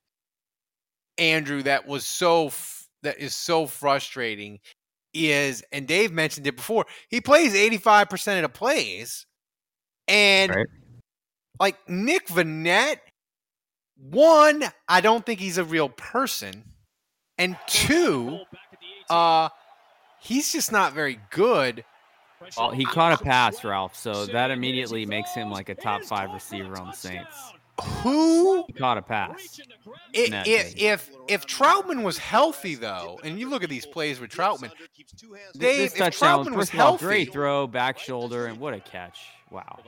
Andrew, that was so f- that is so frustrating is, and Dave mentioned it before. He plays eighty five percent of the plays, and Right. like Nick Vannett, one, I don't think he's a real person, and two, uh, he's just not very good. Well, he caught a pass, Ralph, so that immediately makes him like a top five receiver on the Saints. Who He caught a pass. I- Net if if if Trautman was healthy though, and you look at these plays with Trautman, Th- Dave, this if touchdown, Trautman was first of all, healthy, great throw, back shoulder, and what a catch! Wow,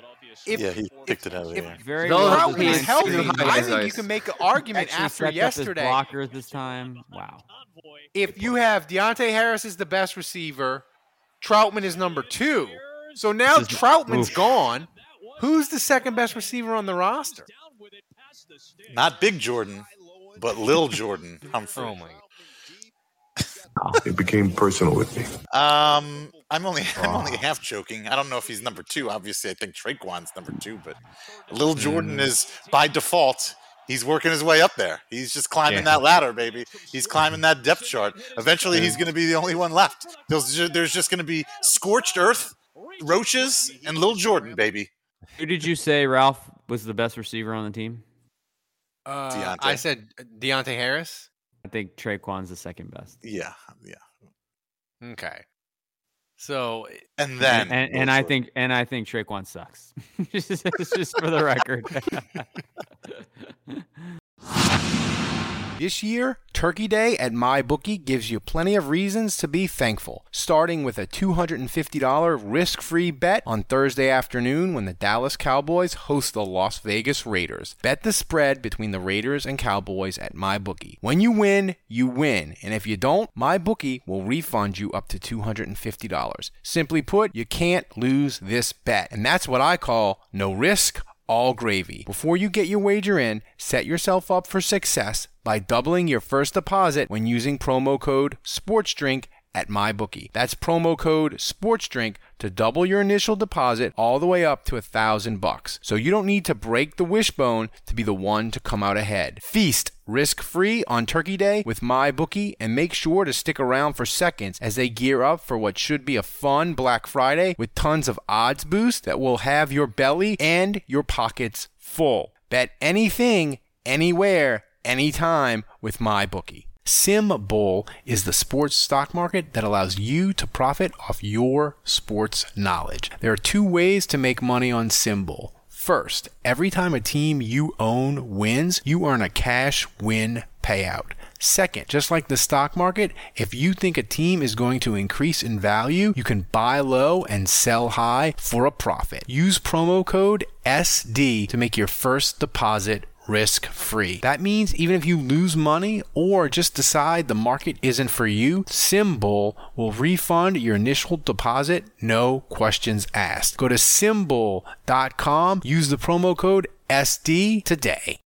if, yeah, he picked it out of the air. very Those well are Trautman was He's healthy, I think you can make an argument after yesterday. blockers this time. Wow. If you have Deonte Harris is the best receiver, Trautman is number two. So now This is- Trautman's oof. gone. Who's the second best receiver on the roster? Not Big Jordan, but Lil Jordan Humphrey. Oh my! It became personal with me. Um, I'm only I'm only half joking. I don't know if he's number two. Obviously, I think Tre'Quan's number two, but Lil Jordan is by default. He's working his way up there. He's just climbing Yeah. that ladder, baby. He's climbing that depth chart. Eventually, he's going to be the only one left. There's ju- there's just going to be scorched earth, roaches, and Lil Jordan, baby. Who did you say Ralph was the best receiver on the team? Uh, I said Deonte Harris. I think Tre'Quan's the second best. Yeah, yeah. Okay. So eh, And then and, Lil and I think and I think Traquan sucks. just, just for the record. This year, Turkey Day at MyBookie gives you plenty of reasons to be thankful, starting with a $250 risk free bet on Thursday afternoon when the Dallas Cowboys host the Las Vegas Raiders. Bet the spread between the Raiders and Cowboys at MyBookie. When you win, you win, and if you don't, MyBookie will refund you up to $250. Simply put, you can't lose this bet, and that's what I call no risk all gravy. Before you get your wager in, set yourself up for success by doubling your first deposit when using promo code SPORTSDRINK at MyBookie. That's promo code SPORTSDRINK to double your initial deposit all the way up to a thousand bucks. So you don't need to break the wishbone to be the one to come out ahead. Feast risk-free on Turkey Day with MyBookie and make sure to stick around for seconds as they gear up for what should be a fun Black Friday with tons of odds boost that will have your belly and your pockets full. Bet anything, anywhere, anytime with MyBookie. SimBull is the sports stock market that allows you to profit off your sports knowledge. There are two ways to make money on SimBull. First, every time a team you own wins, you earn a cash win payout. Second, just like the stock market, if you think a team is going to increase in value, you can buy low and sell high for a profit. Use promo code SD to make your first deposit risk free. That means even if you lose money or just decide the market isn't for you, SimBull will refund your initial deposit, no questions asked. Go to simbull.com, use the promo code SD today.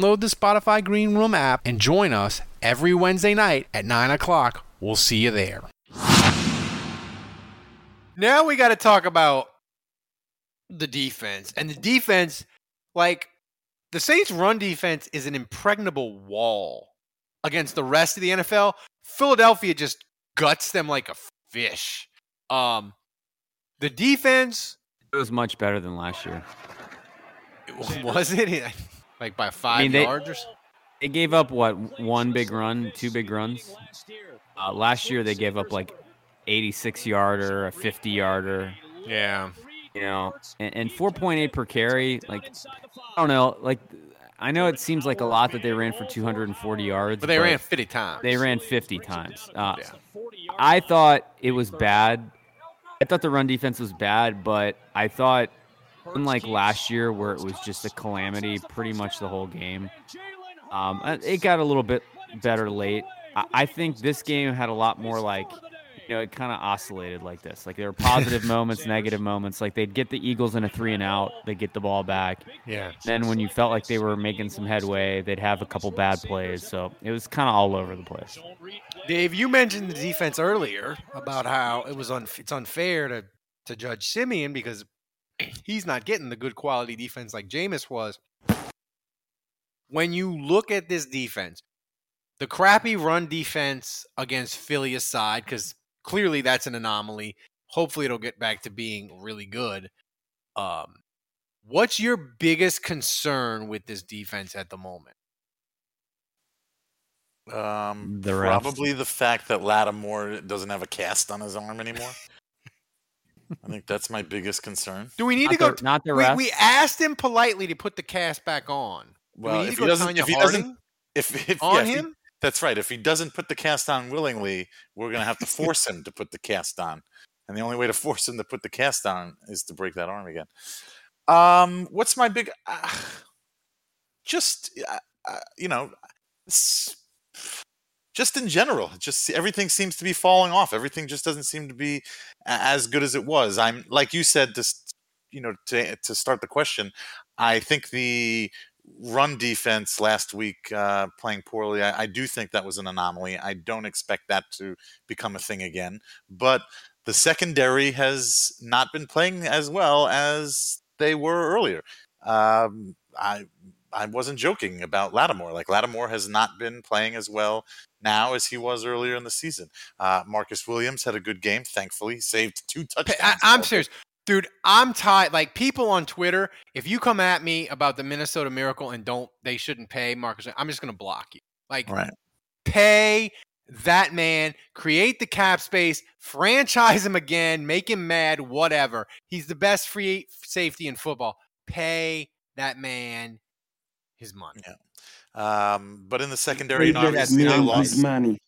the Spotify Green Room app and join us every Wednesday night at 9 o'clock. We'll see you there. Now we got to talk about the defense. And the defense, like the Saints' run defense is an impregnable wall against the rest of the NFL. Philadelphia just guts them like a fish. Um, the defense It was much better than last year. was it like by five I mean, they- yards or? They gave up what one big run, two big runs. Uh, last year they gave up like 86 yarder, a 50 yarder. Yeah. You know, and, and 4.8 per carry. Like I don't know. Like I know it seems like a lot that they ran for 240 yards, But they ran 50 times. They ran 50 times. Uh, Yeah. I thought it was bad. I thought the run defense was bad, but I thought, unlike last year where it was just a calamity pretty much the whole game, um, uh, it got a little bit better late. I, I think this game had a lot more like, you know, it kind of oscillated like this. Like there were positive moments, negative moments. Like they'd get the Eagles in a three and out, they'd get the ball back. Yeah. Then when you felt like they were making some headway, they'd have a couple bad plays. So it was kind of all over the place. Dave, you mentioned the defense earlier about how it was un- it's unfair to to judge Siemian because he's not getting the good quality defense like Jameis was. When you look at this defense, the crappy run defense against Philly aside, because clearly that's an anomaly. Hopefully, it'll get back to being really good. Um, what's your biggest concern with this defense at the moment? Um, The probably the fact that Lattimore doesn't have a cast on his arm anymore. I think that's my biggest concern. Do we need Not to go? the- not the we, refs. we asked him politely to put the cast back on. Well, we if he doesn't, if he Harding doesn't, if, if on yeah, if he- him, that's right. If he doesn't put the cast on willingly, we're gonna have to force him to put the cast on, and the only way to force him to put the cast on is to break that arm again. Um, what's my big? Uh, just uh, uh, you know, s- just in general, just everything seems to be falling off. Everything just doesn't seem to be as good as it was. I'm like you said, just you know, to to start the question, I think the run defense last week uh, playing poorly. I, I do think that was an anomaly. I don't expect that to become a thing again. But the secondary has not been playing as well as they were earlier. Um, I I wasn't joking about Lattimore. Like Lattimore has not been playing as well now as he was earlier in the season. Uh, Marcus Williams had a good game. Thankfully, saved two touchdowns. I, I'm serious, dude. I'm tired. Like people on Twitter, if you come at me about the Minnesota Miracle and don't, they shouldn't pay Marcus. I'm just gonna block you. Like Right. pay that man, create the cap space, franchise him again, make him mad, whatever. He's the best free safety in football. Pay that man his money. Yeah. Um, but in the secondary, you know, Pay that obviously they lost. his money.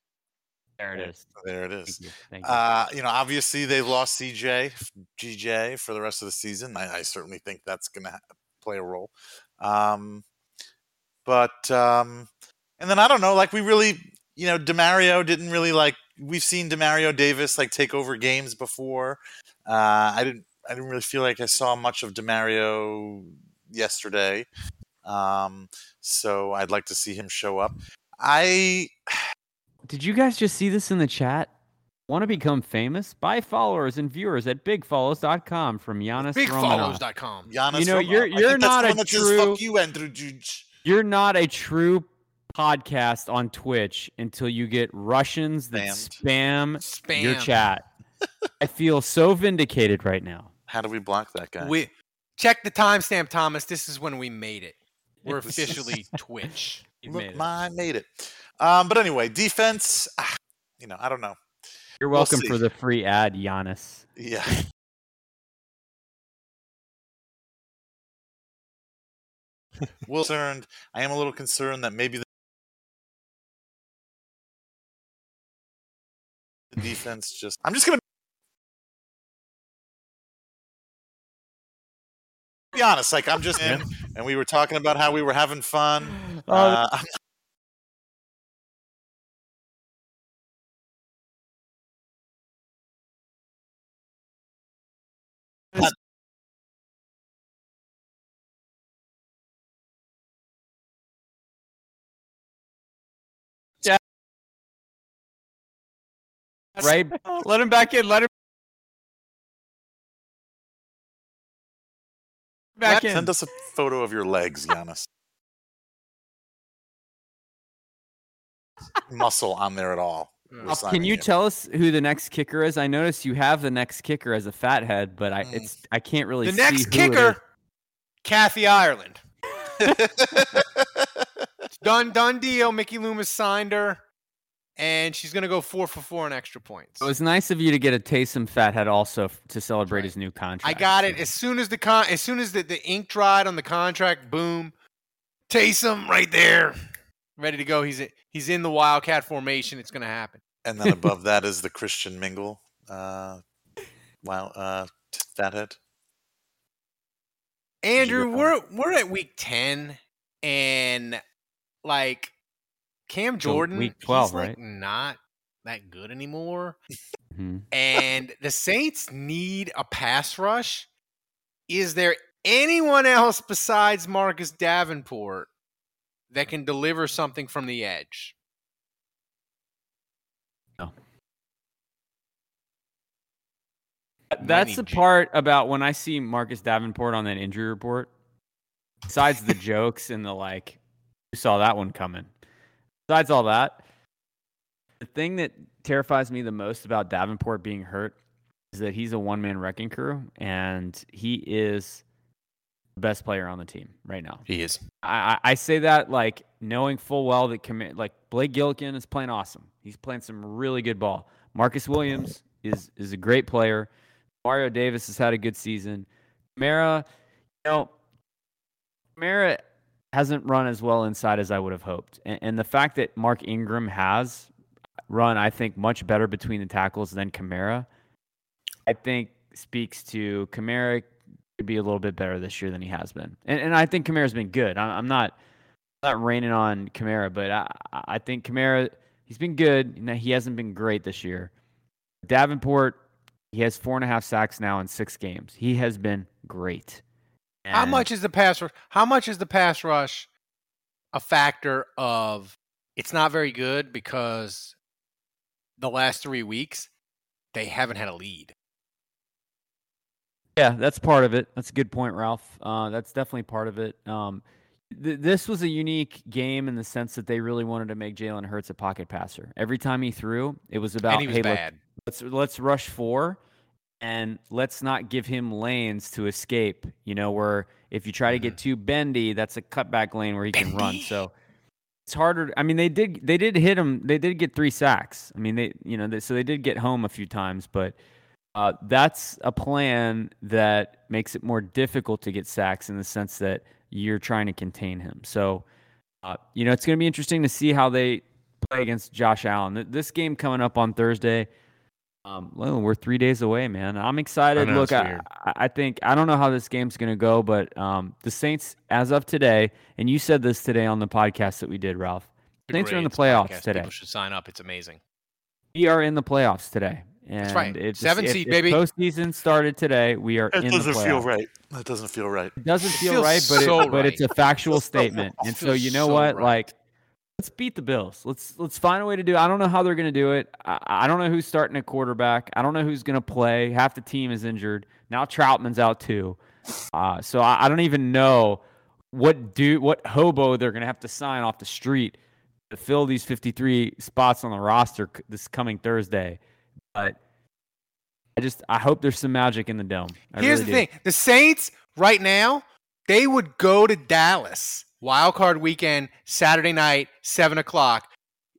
There it is. There it is. Thank you. Thank you. Uh, you know, obviously they lost CJ, GJ for the rest of the season. I, I certainly think that's going to ha- play a role. Um, but um, and then I don't know, like we really, you know, Demario didn't really like. We've seen Demario Davis like take over games before. Uh, I didn't. I didn't really feel like I saw much of Demario yesterday. Um, so I'd like to see him show up. I Did you guys just see this in the chat? Want to become famous? Buy followers and viewers at bigfollows.com from Giannis Romanov. BigFollows.com. Giannis You know, Romanov. you're- you're not a one that says, true- "Fuck you, Andrew Juge." You're not a true podcast on Twitch until you get Russians that spam, Spam. your chat. I feel so vindicated right now. How do we block that guy? We check the timestamp, Thomas. This is when we made it. We're officially Twitch. You Look, made it. my made it. Um, but anyway, defense. ah, You know, I don't know. You're We'll welcome for the free ad, Giannis. Yeah. Well, concerned. I am a little concerned that maybe the defense just. I'm just gonna be honest. Like I'm just in, and we were talking about how we were having fun. Uh, I'm Right? Let him back in. Let him back in. Send us a photo of your legs, Giannis. Muscle on there at all. Hmm. We're Can you you. tell us who the next kicker is? I noticed you have the next kicker as a fathead, but I hmm. it's I can't really see The next who kicker, is. Kathy Ireland. Done, done deal. Mickey Loomis signed her, and she's gonna go four for four on extra points. It was nice of you to get a Taysom fathead also f- to celebrate his new contract. I got it as soon as the con- as soon as the, the ink dried on the contract. Boom, Taysom right there, ready to go. He's he's in the Wildcat formation. It's going to happen. And then above that is the Christian Mingle. Uh, wow, uh, t- fathead. Andrew, we're we're at week ten, and like Cam So Jordan, week 12, he's like right? not that good anymore. Mhm. and the Saints need a pass rush. Is there anyone else besides Marcus Davenport that can deliver something from the edge? No. That's the part about when I see Marcus Davenport on that injury report. Besides the jokes and the like, you saw that one coming? Besides all that, the thing that terrifies me the most about Davenport being hurt is that he's a one man wrecking crew and he is the best player on the team right now. He is. I, I say that like knowing full well that commi- like Blake Gillikin is playing awesome. He's playing some really good ball. Marcus Williams is is a great player. Mario Davis has had a good season. Kamara, you know, Kamara hasn't run as well inside as I would have hoped, and, and the fact that Mark Ingram has run, I think, much better between the tackles than Kamara, I think speaks to Kamara could be a little bit better this year than he has been, and and I think Kamara's been good. I, I'm not not raining on Kamara, but I I think Kamara he's been good. He hasn't been great this year. Davenport he has four and a half sacks now in six games. He has been great. How much is the pass rush? How much is the pass rush a factor of it's not very good because the last three weeks they haven't had a lead. Yeah, that's part of it. That's a good point, Ralph. Uh, that's definitely part of it. Um, th- this was a unique game in the sense that they really wanted to make Jalen Hurts a pocket passer. Every time he threw, it was about and he was hey, bad. let's let's rush four and let's not give him lanes to escape. You know, where if you try to get too bendy, that's a cutback lane where he can run. So it's harder. I mean, they did they did hit him. They did get three sacks. I mean, they you know they, so they did get home a few times, but uh, that's a plan that makes it more difficult to get sacks in the sense that you're trying to contain him. So uh, you know, it's going to be interesting to see how they play against Josh Allen. This game coming up on Thursday. Um, well, we're three days away, man. I'm excited. know, Look, it's I. I I think I don't know how this game's going to go, but um, the Saints, as of today, and you said this today on the podcast that we did, Ralph. Saints are in the Great. It's a playoffs podcast. today. People should sign up. It's amazing. We are in the playoffs today. And That's right. It's, Seven if, seed, if baby. Postseason started today. We are That in the doesn't playoffs. feel right. That doesn't feel right. It doesn't It feel feels right, but so it, but it's a factual statement. And so you know so what? right. Like, let's beat the Bills. Let's let's find a way to do. it. I don't know how they're going to do it. I, I don't know who's starting at quarterback. I don't know who's going to play. Half the team is injured now. Trautman's out too. Uh, so I, I don't even know what do what hobo they're going to have to sign off the street to fill these 53 spots on the roster this coming Thursday. But I just I hope there's some magic in the dome. I Here's really the do. thing: the Saints right now they would go to Dallas wild card weekend Saturday night seven o'clock,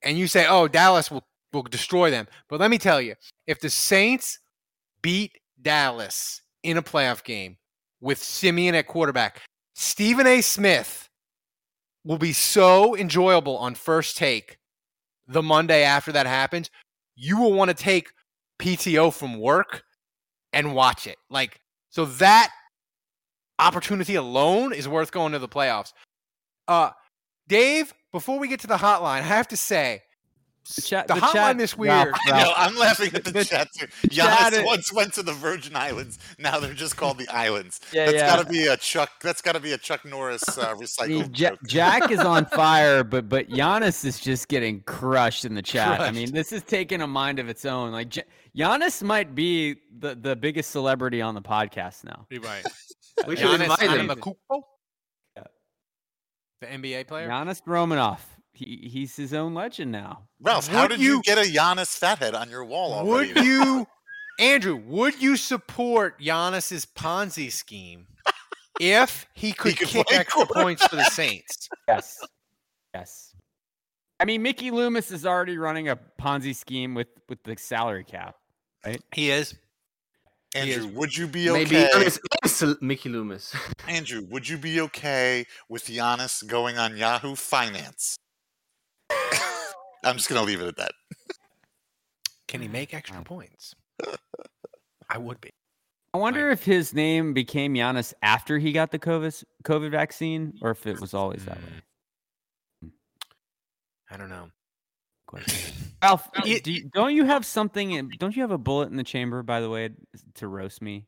and you say, "Oh, Dallas will will destroy them." But let me tell you, if the Saints beat Dallas in a playoff game with Siemian at quarterback, Stephen A. Smith will be so enjoyable on first take the Monday after that happens. You will want to take PTO from work and watch it. Like, so that opportunity alone is worth going to the playoffs. Uh, Dave, before we get to the hotline, I have to say, The chat- the, the hotline chat- this Ralph, weird. I know. I'm laughing at the, The- chat too. chat Giannis is- once went to the Virgin Islands. Now they're just called the Islands. Yeah, that's yeah. got to be a Chuck. That's got to be a Chuck Norris uh, recycled Ja- joke. Jack is on fire, but but Giannis is just getting crushed in the chat. I mean, this is taking a mind of its own. Like J- Giannis might be the, the biggest celebrity on the podcast now. You're right. We should Giannis invite him. Antetokounmpo? Yeah. The NBA player? Giannis Romanoff, he, he's his own legend now. Ralph, how did you, you- get a Giannis fathead on your wall already? Would you, Andrew, would you support Giannis's Ponzi scheme if he could could kick extra points for the Saints? Yes, yes. I mean, Mickey Loomis is already running a Ponzi scheme with with the salary cap. Right? He is. Andrew, is- would you be Maybe okay? Giannis is Mickey Loomis. Andrew, would you be okay with Giannis going on Yahoo Finance? I'm just gonna leave it at that. Can he make extra points? I would be. I wonder if his name became Giannis after he got the COVID COVID vaccine, or if it was always that way. Mm. Hmm. I don't know. Ralph, do you, don't you have something? In, don't you have a bullet in the chamber? By the way, to roast me.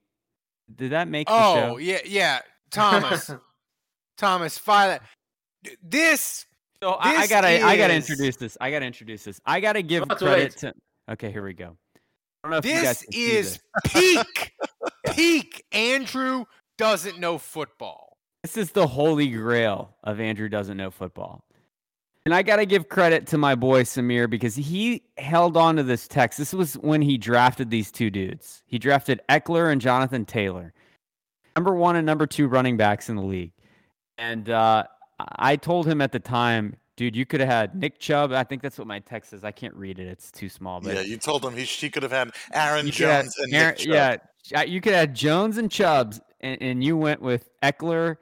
Did that make the Oh show? yeah, yeah. Thomas, Thomas, fire that. This. So I, I gotta, I gotta introduce this. I gotta introduce this. I gotta give Let's credit wait. to. Okay, here we go. I don't know if you guys This is this. peak, peak. Andrew doesn't know football. This is the holy grail of Andrew doesn't know football. And I got to give credit to my boy Samir because he held on to this text. This was when he drafted these two dudes. He drafted Ekeler and Jonathan Taylor, number one and number two running backs in the league. And uh, I told him at the time, dude, you could have had Nick Chubb. I think that's what my text says. I can't read it; it's too small. But Yeah, you told him he she could have had Aaron you could have Jones and Aaron- Nick Chubb. yeah, you could have Jones and Chubbs, and, and you went with Ekeler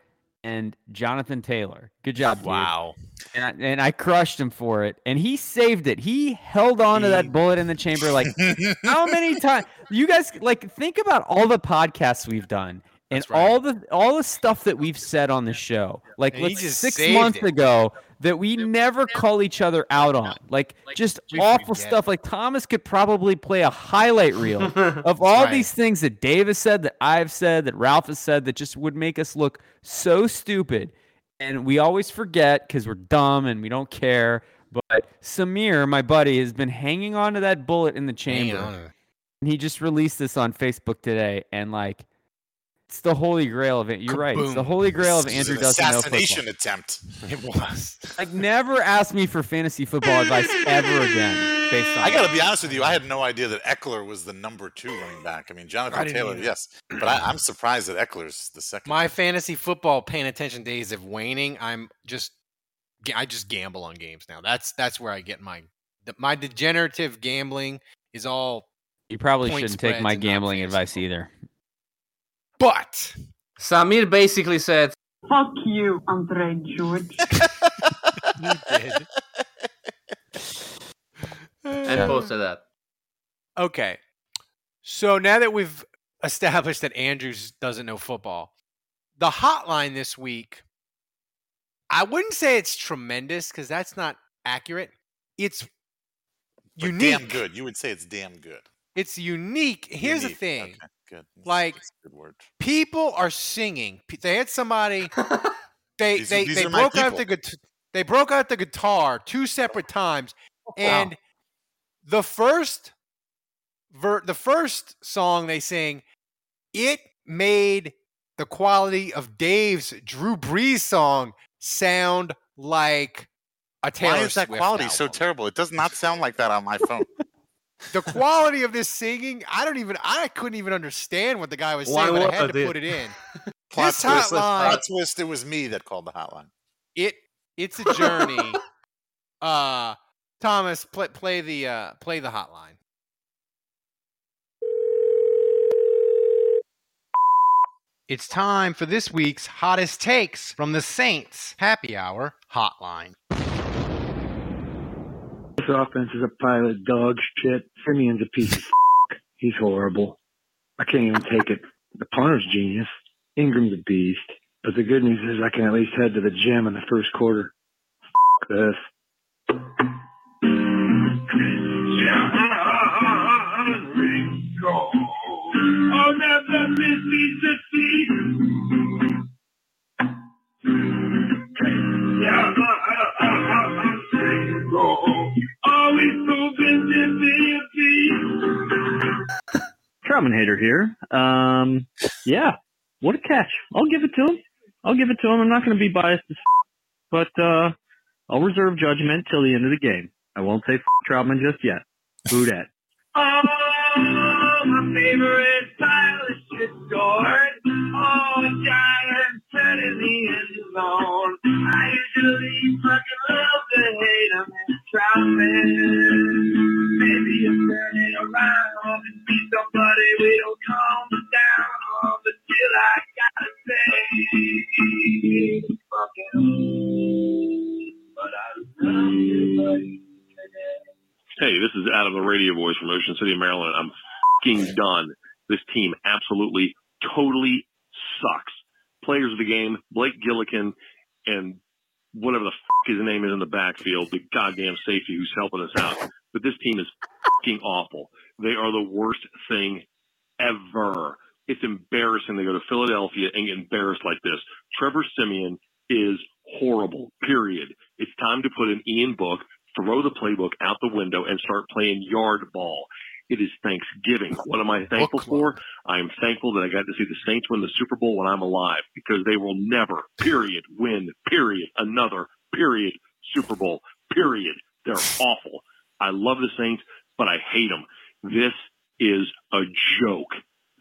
and Jonathan Taylor. Good job, dude. Wow. And I, and I crushed him for it, and he saved it. He held on to that bullet in the chamber. Like how many times? You guys like think about all the podcasts we've done. And right. all the all the stuff that we've said on the show, like And he let's just six months it. ago, that we never call each other out on, like just awful stuff. Like Thomas could probably play a highlight reel of all right. these things that Dave has said, that I've said, that Ralph has said, that just would make us look so stupid. And we always forget because we're dumb and we don't care. But Samir, my buddy, has been hanging on to that bullet in the chamber. on to it. And he just released this on Facebook today. And like, it's the holy grail of it. You're right. It's the holy grail of This is Andrew an doesn't know assassination football. attempt. It was. Like, never ask me for fantasy football advice ever again. Based on I got to be honest with you. I had no idea that Ekeler was the number two running back. I mean, Jonathan didn't Taylor, either. yes, but I, I'm surprised that Ekeler's the second. My fantasy football paying attention days of waning. I'm just, I just gamble on games now. That's that's where I get my, my degenerative gambling is all. You probably shouldn't take my gambling advice either. But Samir basically said, Fuck you, Andre George. you did. and posted that. Okay. So now that we've established that Andrews doesn't know football, the hotline this week, I wouldn't say it's tremendous because that's not accurate. It's But unique. damn good. You would say it's damn good. It's unique. Here's the thing. Okay, good. Like- good word. People are singing. They had somebody. They These- they these they broke out the guitar. They broke out the guitar two separate times, and the first ver- the first song they sing, it made the quality of Dave's Drew Brees song sound like a Taylor Why is that Swift quality so terrible? It does not sound like that on my phone. The quality of this singing, I don't even I couldn't even understand what the guy was Why saying, but I would had to it? put it in. Plot this twist, hotline, plot twist. It was me that called the hotline. it it's a journey. uh Thomas, play play the uh play the hotline. It's time for this week's hottest takes from the Saints Happy Hour Hotline. This offense is a pile of dog shit. Siemian's a piece of He's horrible. I can't even take it. The punter's genius. Ingram's a beast. But the good news is I can at least head to the gym in the first quarter. this. I'll never miss Mississippi. Always moving Mississippi. Trautman hater here. Um, yeah, what a catch. I'll give it to him. I'll give it to him. I'm not going to be biased, as but uh, I'll reserve judgment till the end of the game. I won't say Trautman just yet. Who dat? Oh, my favorite pile of shit scored. Oh, Giants turning the end zone. I usually fucking love to hate him Hey, this is Adam, the radio voice from Ocean City, Maryland. I'm fucking done. This team absolutely, totally sucks. Players of the game, Blake Gillikin and whatever the f- his name is in the backfield, the goddamn safety who's helping us out. But this team is fing awful. They are the worst thing ever. It's embarrassing to go to Philadelphia and get embarrassed like this. Trevor Siemian is horrible, period. It's time to put in Ian Book, throw the playbook out the window and start playing yard ball. It is Thanksgiving. What am I thankful for? I am thankful that I got to see the Saints win the Super Bowl when I'm alive because they will never, period, win, period, another, period, Super Bowl, period. They're awful. I love the Saints, but I hate them. This is a joke.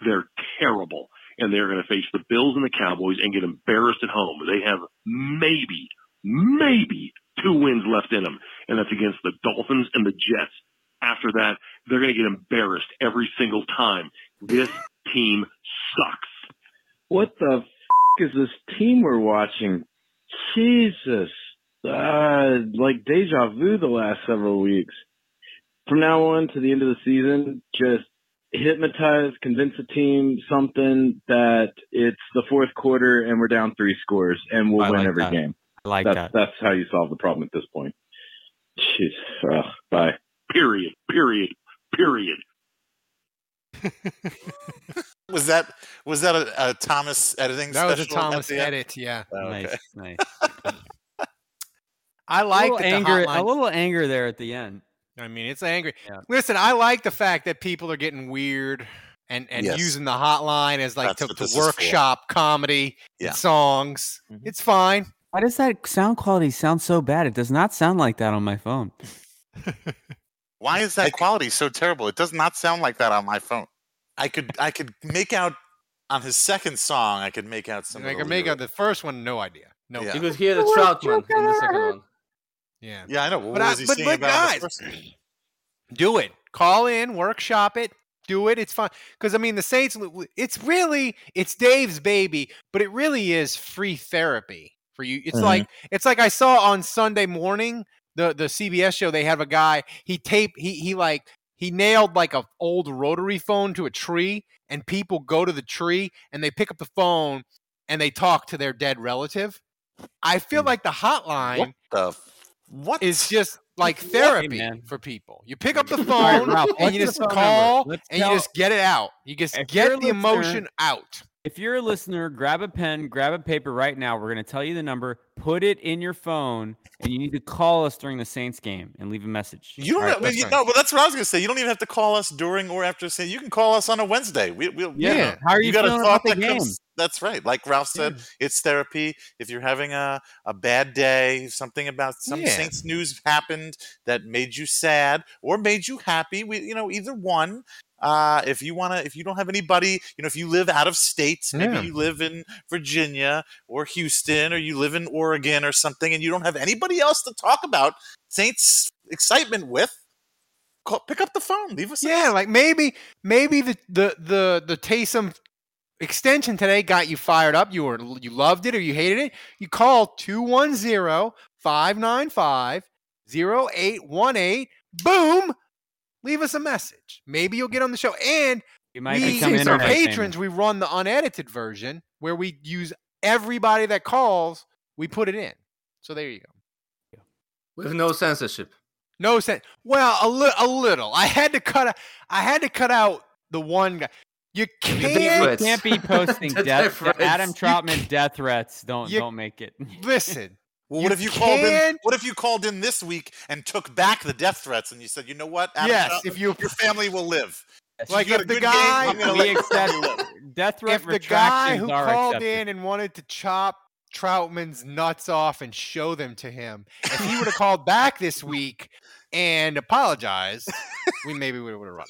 They're terrible. And they're going to face the Bills and the Cowboys and get embarrassed at home. They have maybe, maybe two wins left in them. And that's against the Dolphins and the Jets. After that, they're going to get embarrassed every single time. This team sucks. What the f- is this team we're watching? Jesus. Uh, like deja vu the last several weeks. From now on to the end of the season, just hypnotize, convince the team something that it's the fourth quarter and we're down three scores and we'll I win like every that. game. I like that's, that. That's how you solve the problem at this point. Jeez. Ugh, bye. Period. Period. Period. Was that was that a, a Thomas editing? That was a special Thomas edit, yeah. Oh, okay. Nice, nice. I a like little that the anger. hotline- A little anger there at the end. I mean, it's angry. Yeah. Listen, I like the fact that people are getting weird and, and Yes. using the hotline as like That's to, to this is for. workshop comedy Yeah. and songs. Mhm. It's fine. Why does that sound quality sound so bad? It does not sound like that on my phone. Why is that quality so terrible? It does not sound like that on my phone. I could I could make out on his second song. I could make out some. I of can the make out the first one, no idea. No. Yeah. You could hear the Trautman in the second one. Yeah. Yeah, I know. What But I- he but- singing but about? on the guys. Do it. Call in, workshop it, do it. It's fun. Because I mean, the Saints. It's really it's Dave's baby, but it really is free therapy for you. It's Mhm. like it's like I saw on Sunday morning the the CBS show. They have a guy. He tape. He he like he nailed like a old rotary phone to a tree, and people go to the tree and they pick up the phone and they talk to their dead relative. I feel hmm. like the hotline What the? What is just like therapy man. for people. You pick up the All right, phone Ralph, and you just phone call and you just get it out. You just get the emotion out. If you're a listener, grab a pen, grab a paper right now. We're going to tell you the number. Put it in your phone, and you need to call us during the Saints game and leave a message. You don't. Right, that's you know, but that's what I was going to say. You don't even have to call us during or after. the Saints. you can call us on a Wednesday. We, we'll, Yeah. Yeah. How are you, got feeling thought about the that game? comes. That's right. Like Ralph said, it's therapy. If you're having a, a bad day, something about some Yeah. Saints news happened that made you sad or made you happy, we you know either one. Uh, if you want to, if you don't have anybody, you know, if you live out of state, maybe Yeah. you live in Virginia or Houston, or you live in Oregon or something, and you don't have anybody else to talk about Saints excitement with, call, pick up the phone, leave us. a Yeah, like maybe maybe the the the the Taysom extension today got you fired up. You were you loved it or you hated it. You call 210-595-0818. Boom. Leave us a message. Maybe you'll get on the show. And You might we, become for patrons, we run the unedited version where we use everybody that calls, we put it in. So there you go. With no censorship. No sense. Well, a, li- a little. I had to cut. out- I had to cut out the one guy. You can't You can't be posting death, death threats. Adam You Trautman death threats. Don't you- don't make it. listen. Well, You what if you called in? What if you called in this week and took back the death threats and you said, you know what? Adam Yes, Trautman, if you- your family will live. Like if the guy- game, I'm we accept death threat If the guy who called accepted. in and wanted to chop Trautman's nuts off and show them to him, if he would have called back this week and apologized, we maybe would have run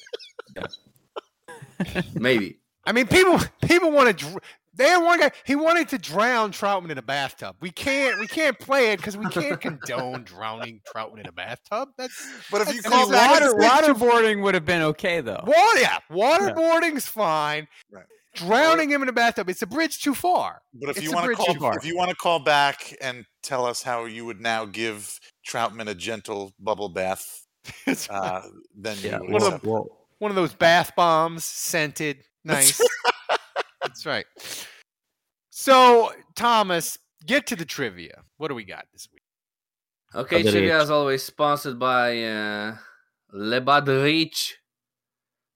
it. Maybe. I mean, people people want to. Dr- they had one guy. He wanted to drown Trautman in a bathtub. We can't. We can't play it because we can't condone drowning Trautman in a bathtub. That's But if you call back, water- Water waterboarding would have been okay though. water. Yeah, waterboarding's fine. Right. drowning him in a bathtub. It's a bridge too far. But if It's you want to call, if you want to call back and tell us how you would now give Trautman a gentle bubble bath, uh, then Yeah, you One of, accept. them, one of those bath bombs, scented, nice. That's right. So, Thomas, get to the trivia. What do we got this week? Okay, Badrich. trivia is always sponsored by uh, Le Badrich.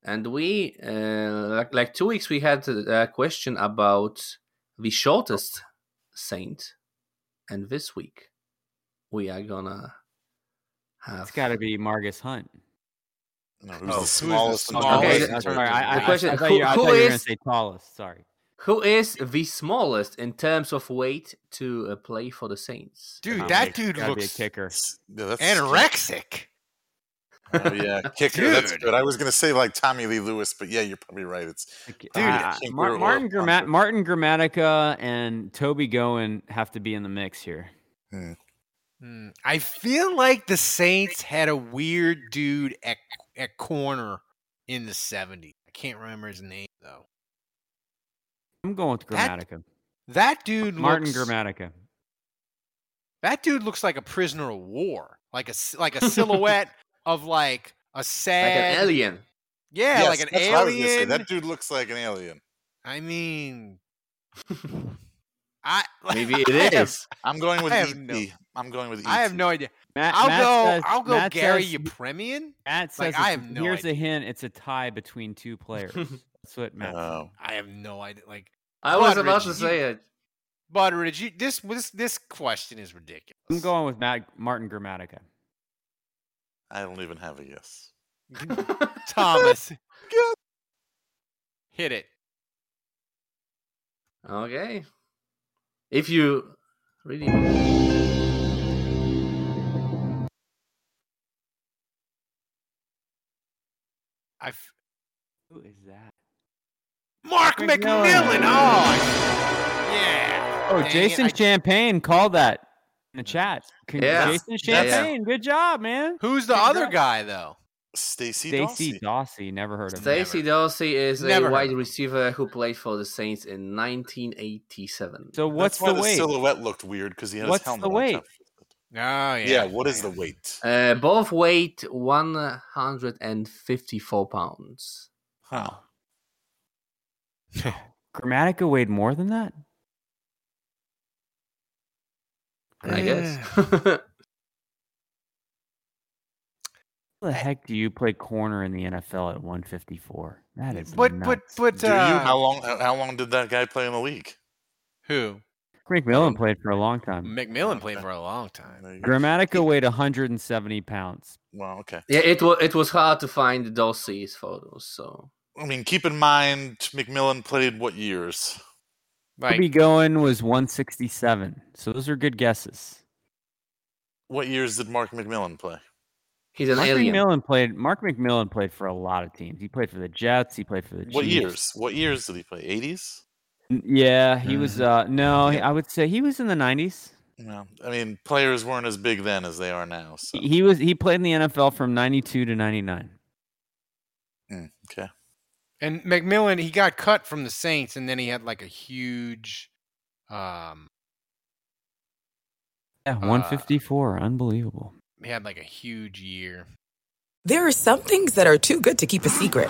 And we, uh, like, like two weeks, we had a question about the shortest saint. And this week, we are gonna have. It's got to be Margus Hunt. No, who's Oh, the who's the smallest? and smallest? Okay, tallest I'm in sorry. terms of I, I, The question- I, I thought who- you, I who thought you were going to say tallest. Sorry. Who is the smallest in terms of weight to uh, play for the Saints? Dude, Um, that dude gotta be a looks kicker. Yeah, that's anorexic. Oh yeah, kicker. That's good. I was gonna say like Tommy Lee Lewis, but yeah, you're probably right. It's Dude, uh, Mar- Martin, Gramma- Martin Grammatica and Toby Gowin have to be in the mix here. Hmm, Mm, I feel like the Saints had a weird dude at at corner in the 70s. I can't remember his name though. I'm going with That- Grammatica. That dude Martin looks, Grammatica. That dude looks like a prisoner of war, like a s- like a silhouette of like a Like sad an alien. Yeah, Yes, like an that's what I was say. alien. That dude looks like an alien. I mean, I Maybe it I have- is. I'm going with I have ET. no- I'm going with ET. I have no idea. Matt, I'll Matt go. says- I'll go. Matt Gary says- Yepremian. Matt says Like, I have no here's a hint. It's a tie between two players. That's what Matt. said. Oh. I have no idea. Like I was Butteridge, about to say it. Butteridge, you, this this this question is ridiculous. I'm going with Matt Martin Grammatica. I don't even have a guess. Thomas. Hit it. Okay. If you really. I. F- Who is that? Mark McMillan. McMillan. Oh, yeah. Oh, Dang it, Jason I- Champagne called that in the chat. Con- Yeah. Jason Yeah, yeah. Champagne, good job, man. Who's the Good other guy though? Stacey Stacey Dawsey. Dawsey, never heard of him. Stacey Dawsey is Never a heard wide of him. receiver who played for the Saints in 1987. So what's That's why the weight? silhouette looked weird because he had What's his helmet the on weight? top. Oh yeah. Yeah. What is the weight? Uh, both weight 154 pounds. Huh. Grammatica weighed more than that? I guess. How the heck do you play corner in the NFL at 154? That is But but nuts. but Do you? uh, How long? How how long did that guy play in the league? who? Rick Millen played for a long time. McMillan played for a long time. There. Grammatica weighed 170 pounds. Well, okay. yeah, it was it was hard to find Dawsey's photos. So I mean, keep in mind McMillan played what years? Toby Like Gowin was 167. So those are good guesses. What years did Mark McMillan play? he's an Mark alien. McMillan played. Mark McMillan played for a lot of teams. He played for the Jets. He played for the What Chiefs. years? What years did he play? 80s? N- Yeah, he was. Mm-hmm. Uh, no, I would say he was in the 90s. No, I mean players weren't as big then as they are now. So He was. He played in the NFL from 92 to 99. Mm, okay. and McMillan, he got cut from the Saints, and then he had like a huge, um, Yeah, 154. Unbelievable. he had like a huge year. There are some things that are too good to keep a secret.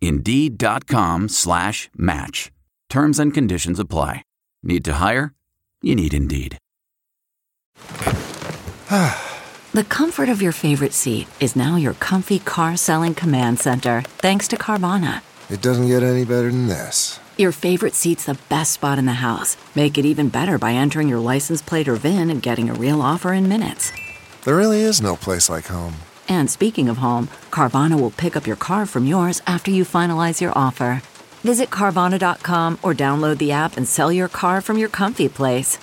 Indeed.com slash match. Terms and conditions apply. Need to hire? You need Indeed. The comfort of your favorite seat is now your comfy car selling command center, thanks to Carvana. It doesn't get any better than this. Your favorite seat's the best spot in the house. Make it even better by entering your license plate or VIN and getting a real offer in minutes. There really is no place like home. And speaking of home, Carvana will pick up your car from yours after you finalize your offer. Visit Carvana.com or download the app and sell your car from your comfy place.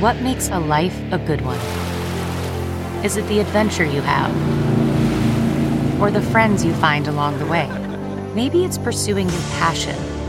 What makes a life a good one? Is it the adventure you have? Or the friends you find along the way? Maybe it's pursuing your passion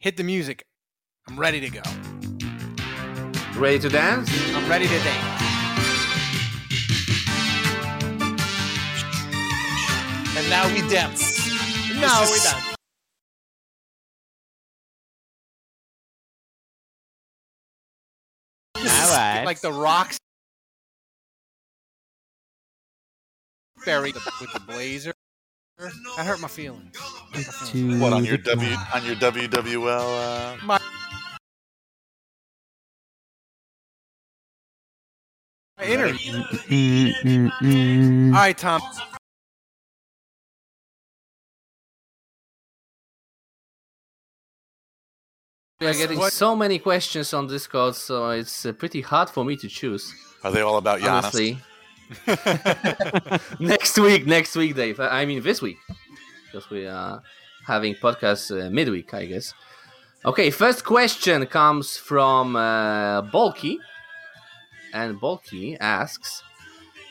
hit the music. I'm ready to go. Ready to dance? I'm ready to dance. And now we dance. No, This we is- done. All right. Like the rocks. Buried with the blazer. That hurt my feelings. What on your W on your WWL? Uh... My- My interview. All right, Tom. We are getting What- so many questions on Discord, so it's uh, pretty hard for me to choose. Are they all about Giannis? Honestly. next week, next week, Dave. I mean, this week, because we are having podcast uh, midweek, I guess. Okay, first question comes from uh, Bulky, and Bulky asks,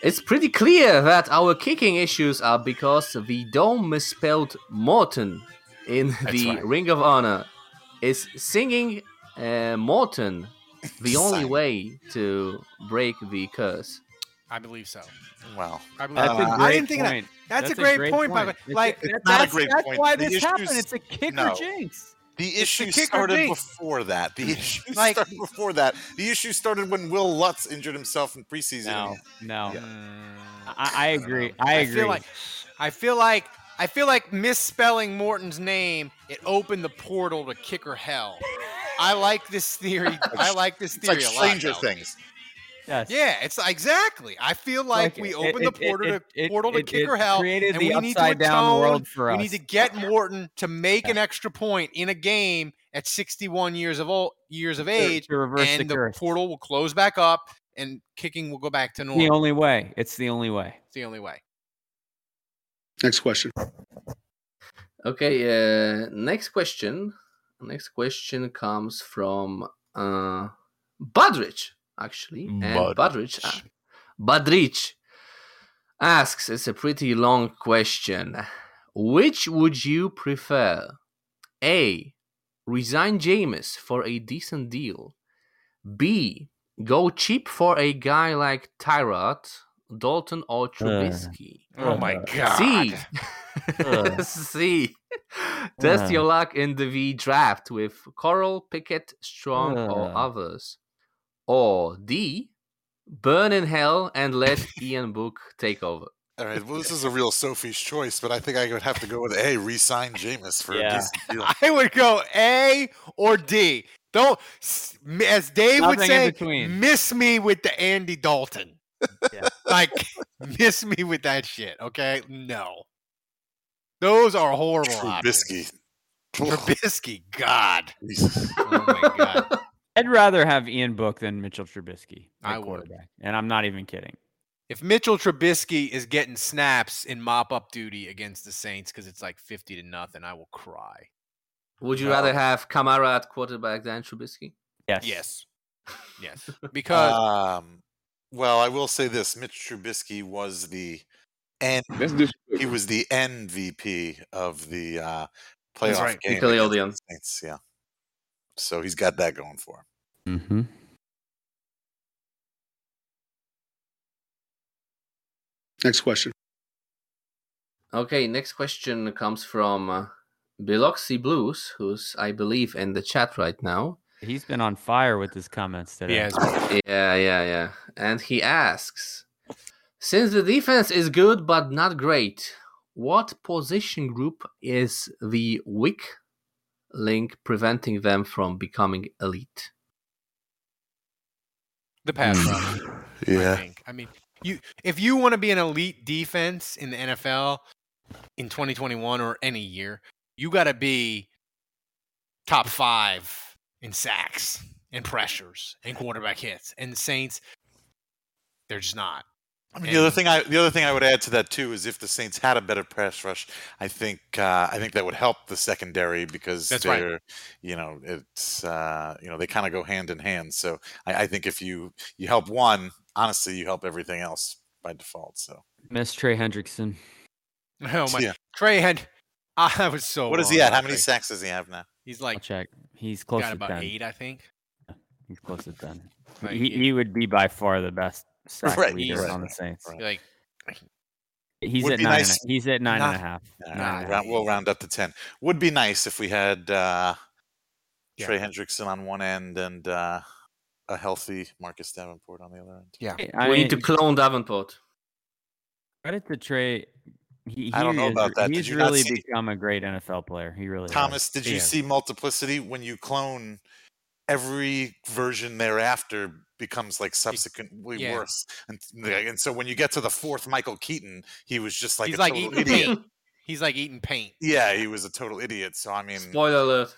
"It's pretty clear that our kicking issues are because we don't misspelled Morten in the right. Ring of Honor. Is singing uh, Morten the only way to break the curse?" I believe so. Wow. I, believe That's a uh, I great didn't think of that. point. That's, a great, point, by the way. It's- Like, it's not a that's, great that's point. why The this happened. It's a kicker no. jinx. The issue started jinx. before that. The mm. issue Like- started before that. The issue started when Will Lutz injured himself in preseason. No, no. Yeah. I, I agree. I agree. Um, feel like I feel like I feel like misspelling Morten's name it opened the portal to kicker hell. I like this theory. I like this It's like theory a lot. Stranger though. Things. Yes. Yeah, it's exactly. I feel like, Like, we it- opened it- the portal it- to it- portal to it- kicker it hell, created and the we need to upside down atone- world for We need to get Morten to make an extra point in a game at 61 years of old years of age, to reverse and the the, portal will close back up, and kicking will go back to normal. the only way. It's the only way. It's the only way. Next question. Okay, uh, next question Next question comes from uh, Budrich, actually. And Budrich, uh, Budrich asks, it's a pretty long question. Which would you prefer? A. Resign Jameis for a decent deal. B. Go cheap for a guy like Tyrod, Dalton, or uh, Trubisky. Oh uh, my uh, god. C. Ugh. C. Test Ugh. your luck in the V draft with Corral, Pickett, Strong, or others. Or D. Burn in hell and let Ian Book take over. All right. Well, this is a real Sophie's choice, but I think I would have to go with A. Resign Jameis for a Yeah. decent deal. I would go A or D. Don't, as Dave would Nothing in say, miss me with the Andy Dalton. like, miss me with that shit. Okay, no, those are horrible. Trubisky. Trubisky, God. oh my God. I'd rather have Ian Book than Mitchell Trubisky. at I would. and I'm not even kidding. If Mitchell Trubisky is getting snaps in mop up duty against the Saints because it's like fifty to nothing, I will cry. Would you No. rather have Kamara at quarterback than Trubisky? Yes. Yes. Yes. Because Um, well, I will say this: Mitch Trubisky was the N. He was the MVP of the uh, playoff right. game. Nickelodeon. against the Saints, yeah. So he's got that going for him. Mm-hmm. Next question. Okay, next question comes from uh, Biloxi Blues, who's, I believe, in the chat right now. He's been on fire with his comments today. Yeah, yeah, yeah. And he asks Since the defense is good but not great, what position group is the weak link preventing them from becoming elite? The pass Hmm. rush. Yeah. I think. I mean, you if you want to be an elite defense in the NFL in 2021 or any year, you got to be top five in sacks and pressures and quarterback hits. And the Saints, they're just not. I mean, the other thing I the other thing I would add to that too is if the Saints had a better pass rush, I think uh, I think that would help the secondary because That's they're you know it's uh, you know they kind of go hand in hand. So I, I think if you you help one, honestly, you help everything else by default. So Miss Trey Hendrickson. Oh my! Yeah. Trey had. I was so. what is wrong he at? How many sacks does he have now? He's like I'll like check. He's close got to about 10. eight, I think. He's close to 10. Like, he, he- he would be by far the best sack Right, leader right, on the right, Saints. Like He's Would at be nine. nice- a- he's at nine and a half. All Nine right, and a round- half. we'll round up to ten. Would be nice if we had uh, Yeah. Trey Hendrickson on one end and uh, a healthy Marcus Davenport on the other end. Yeah. I we mean, need to clone Davenport. credit to Trey. He, he I don't know is- about that. He's really see- become a great NFL player. He really has. Thomas, did you Yeah. see multiplicity when you clone? Every version thereafter becomes like subsequently yeah. worse, and and so when you get to the fourth Michael Keaton, he was just like he's a like total eating idiot. paint. He's like eating paint. Yeah, he was a total idiot. So I mean, Spoiler alert.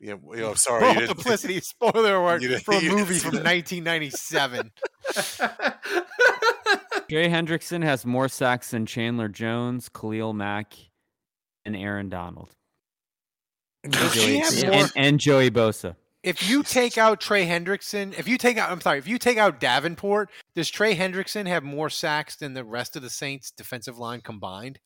yeah, w- oh, sorry, Multiplicity spoiler alert You for a movie from 1997. Trey Hendrickson has more sacks than Chandler Jones, Khalil Mack, and Aaron Donald. Does Joey- and, and Joey Bosa. If you take out Trey Hendrickson, if you take out, I'm sorry, if you take out Davenport, does Trey Hendrickson have more sacks than the rest of the Saints defensive line combined?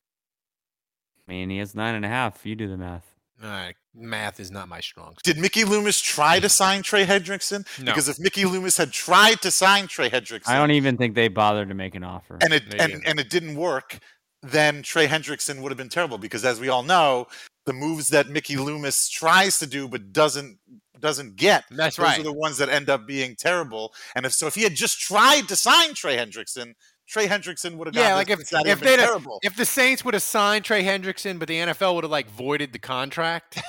I mean, he has nine and a half. You do the math. All right, math is not my strong. suit. Did Mickey Loomis try to sign Trey Hendrickson? No. Because if Mickey Loomis had tried to sign Trey Hendrickson, I don't even think they bothered to make an offer. and it and, and it didn't work, then Trey Hendrickson would have been terrible because as we all know, the moves that Mickey Loomis tries to do but doesn't doesn't get. That's those right. are the ones that end up being terrible. And if so if he had just tried to sign Trey Hendrickson, Trey Hendrickson would have Yeah, gone like if if and been they terrible. if the Saints would have signed Trey Hendrickson, but the NFL would have like voided the contract,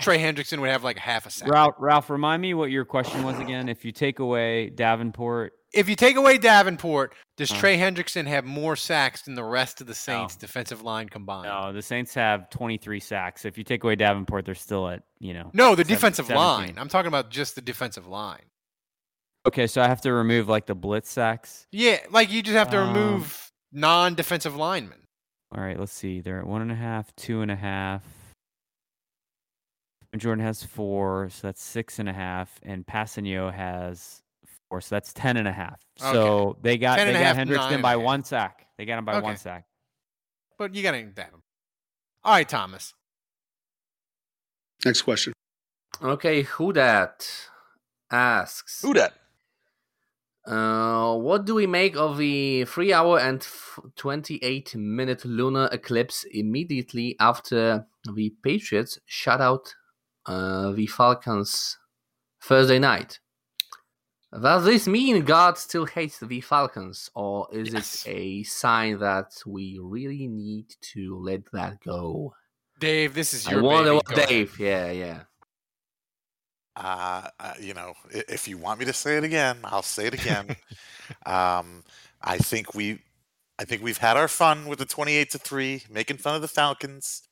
Trey Hendrickson would have like half a sack. Ralph, Ralph, remind me what your question was again. If you take away Davenport, If you take away Davenport, does Huh. Trey Hendrickson have more sacks than the rest of the Saints defensive line combined? no, the Saints have 23 sacks. If you take away Davenport, they're still at you know. No, the seven- defensive 17. line. I'm talking about just the defensive line. Okay, so I have to remove like the blitz sacks. Yeah, like you just have to Um, remove non-defensive linemen. All right, let's see. They're at one and a half, two and a half. Jordan has four, so that's six and a half, and Kpassagnon has four, so that's ten and a half. So they got they got half, nine Hendrickson by one sack. They got him by one sack. But you got to bet him. All right, Thomas. Next question. Okay, who that asks? Who that? Uh, what do we make of the three hour and f- 28 minute lunar eclipse immediately after the Patriots shut out uh, the Falcons Thursday night? Does this mean God still hates the Falcons, or is Yes. it a sign that we really need to let that go? Dave, this is I your wonder baby. what Go ahead. Dave. Yeah, yeah. Uh, uh, you know, if you want me to say it again, I'll say it again. um, I think we, I think we've had our fun with the twenty-eight to three, making fun of the Falcons.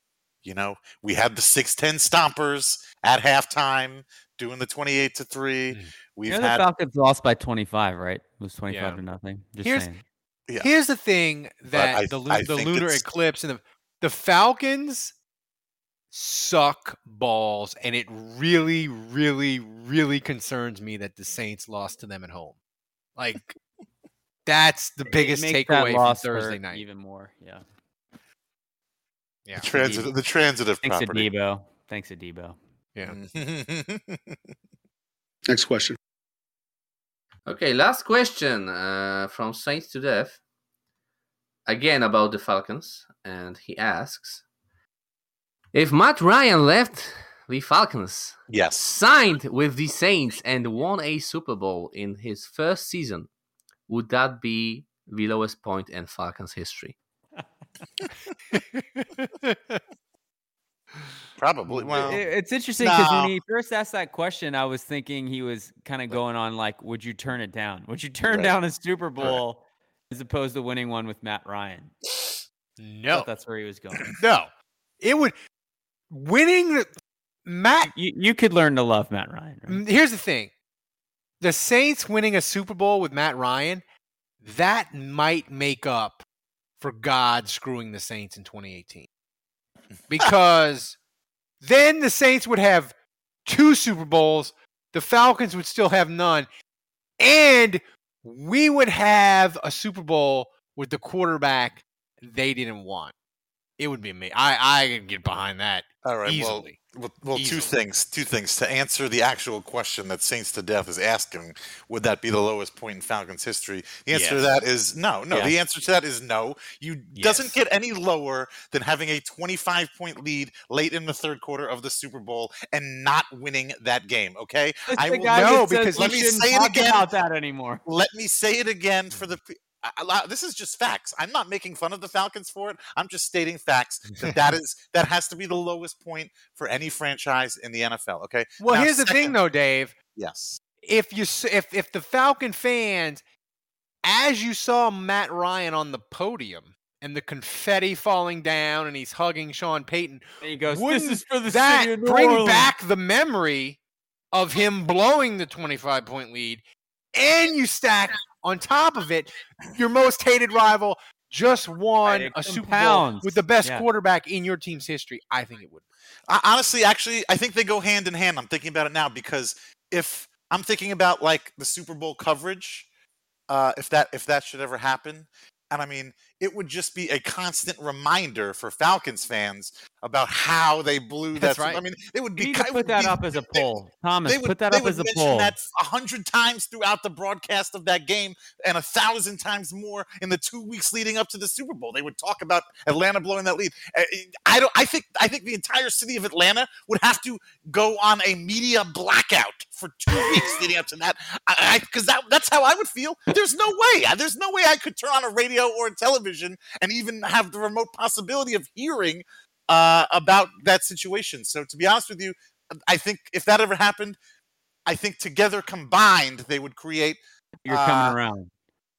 You know, we had the six-ten stompers at halftime doing the twenty-eight to three. We've You know, the Falcons lost by twenty five, right? It was twenty five Yeah. to nothing. Just Here's- saying. Yeah. Here's the thing that I- the lu- I the lunar it's- eclipse and the the Falcons suck balls, and it really, really, really concerns me that the Saints lost to them at home. Like that's the biggest takeaway from Thursday night. even more. Yeah. Yeah, the transitive, the transitive Thanks to. Debo. Thanks to Debo. yeah. Mm-hmm. Next question. Okay, last question uh, from Saints to Death. Again about the Falcons, and he asks if Matt Ryan left the Falcons, yes, signed with the Saints, and won a Super Bowl in his first season, would that be the lowest point in Falcons history? Probably. Well, It- it's interesting because no. when he first asked that question, I was thinking he was kind of going on like, "Would you turn it down? Would you turn Right. down a Super Bowl as opposed to winning one with Matt Ryan?" No, thought that's where he was going. no, it would winning the Matt. You you could learn to love Matt Ryan. Right? Mm, Here's the thing: the Saints winning a Super Bowl with Matt Ryan, that might make up for God screwing the Saints in 2018, because then the Saints would have two Super Bowls, the Falcons would still have none, and we would have a Super Bowl with the quarterback they didn't want. It would be me. I I could get behind that All right. easily. Well, well, well two things. Two things to answer the actual question that Saints to Death is asking. Would that be the lowest point in Falcons history? The answer to that is no. No. The answer to that is no. You doesn't get any lower than having a 25 point lead late in the third quarter of the Super Bowl and not winning that game. Okay. That's the will No, because let me shouldn't say it again. about that anymore. let me say it again for the. Pe- I- I- this is just facts. I'm not making fun of the Falcons for it. I'm just stating facts that that is that has to be the lowest point for any franchise in the NFL. Okay. Well, Now, here's the thing, though, Dave. Yes. if you s- if if the Falcon fans, as you saw Matt Ryan on the podium and the confetti falling down and he's hugging Sean Payton, And he goes, "This is for the that city of New bring Orleans." back the memory of him blowing the 25 point lead, and you stack on top of it your most hated rival just won a Super Bowl with the best Yeah. quarterback in your team's history. I think it would. I, honestly, actually, I think they go hand in hand. I'm thinking about it now because if I'm thinking about like the Super Bowl coverage, uh, if that if that should ever happen, and I mean, it would just be a constant reminder for Falcons fans about how they blew That's that. right. I mean, it would be need ki- to put would that be- up as a poll. Thomas, they would, put that they up would as a mention poll. that a hundred times throughout the broadcast of that game, and a thousand times more in the two weeks leading up to the Super Bowl. They would talk about Atlanta blowing that lead. I don't. I think. I think the entire city of Atlanta would have to go on a media blackout for two weeks leading up to that. I because that that's how I would feel. There's no way. There's no way I could turn on a radio or a television and even have the remote possibility of hearing uh, about that situation. So to be honest with you, I think if that ever happened, I think together combined they would create. You're uh, coming around.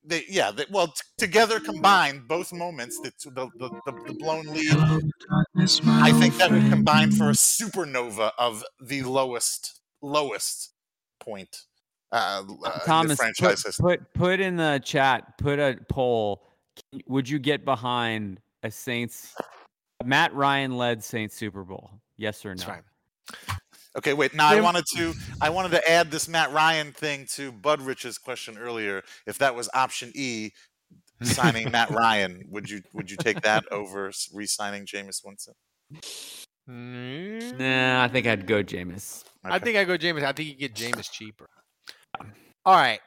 They, yeah, they, well, t- together combined, both moments, the, the, the, the, the blown lead, I think that would combine for a supernova of the lowest, lowest point uh, uh, in Thomas, put, put put in the chat. Put a poll. Would you get behind a Saints Matt Ryan led Saints Super Bowl? Yes or no? That's right. Okay, wait. Now I wanted to I wanted to add this Matt Ryan thing to Bud Rich's question earlier. If that was option E, signing Matt Ryan, would you would you take that over s- re-signing Jameis Winston? Mm. Nah, I think I'd go Jameis. I think I go Jameis. I think you get Jameis cheaper. All right.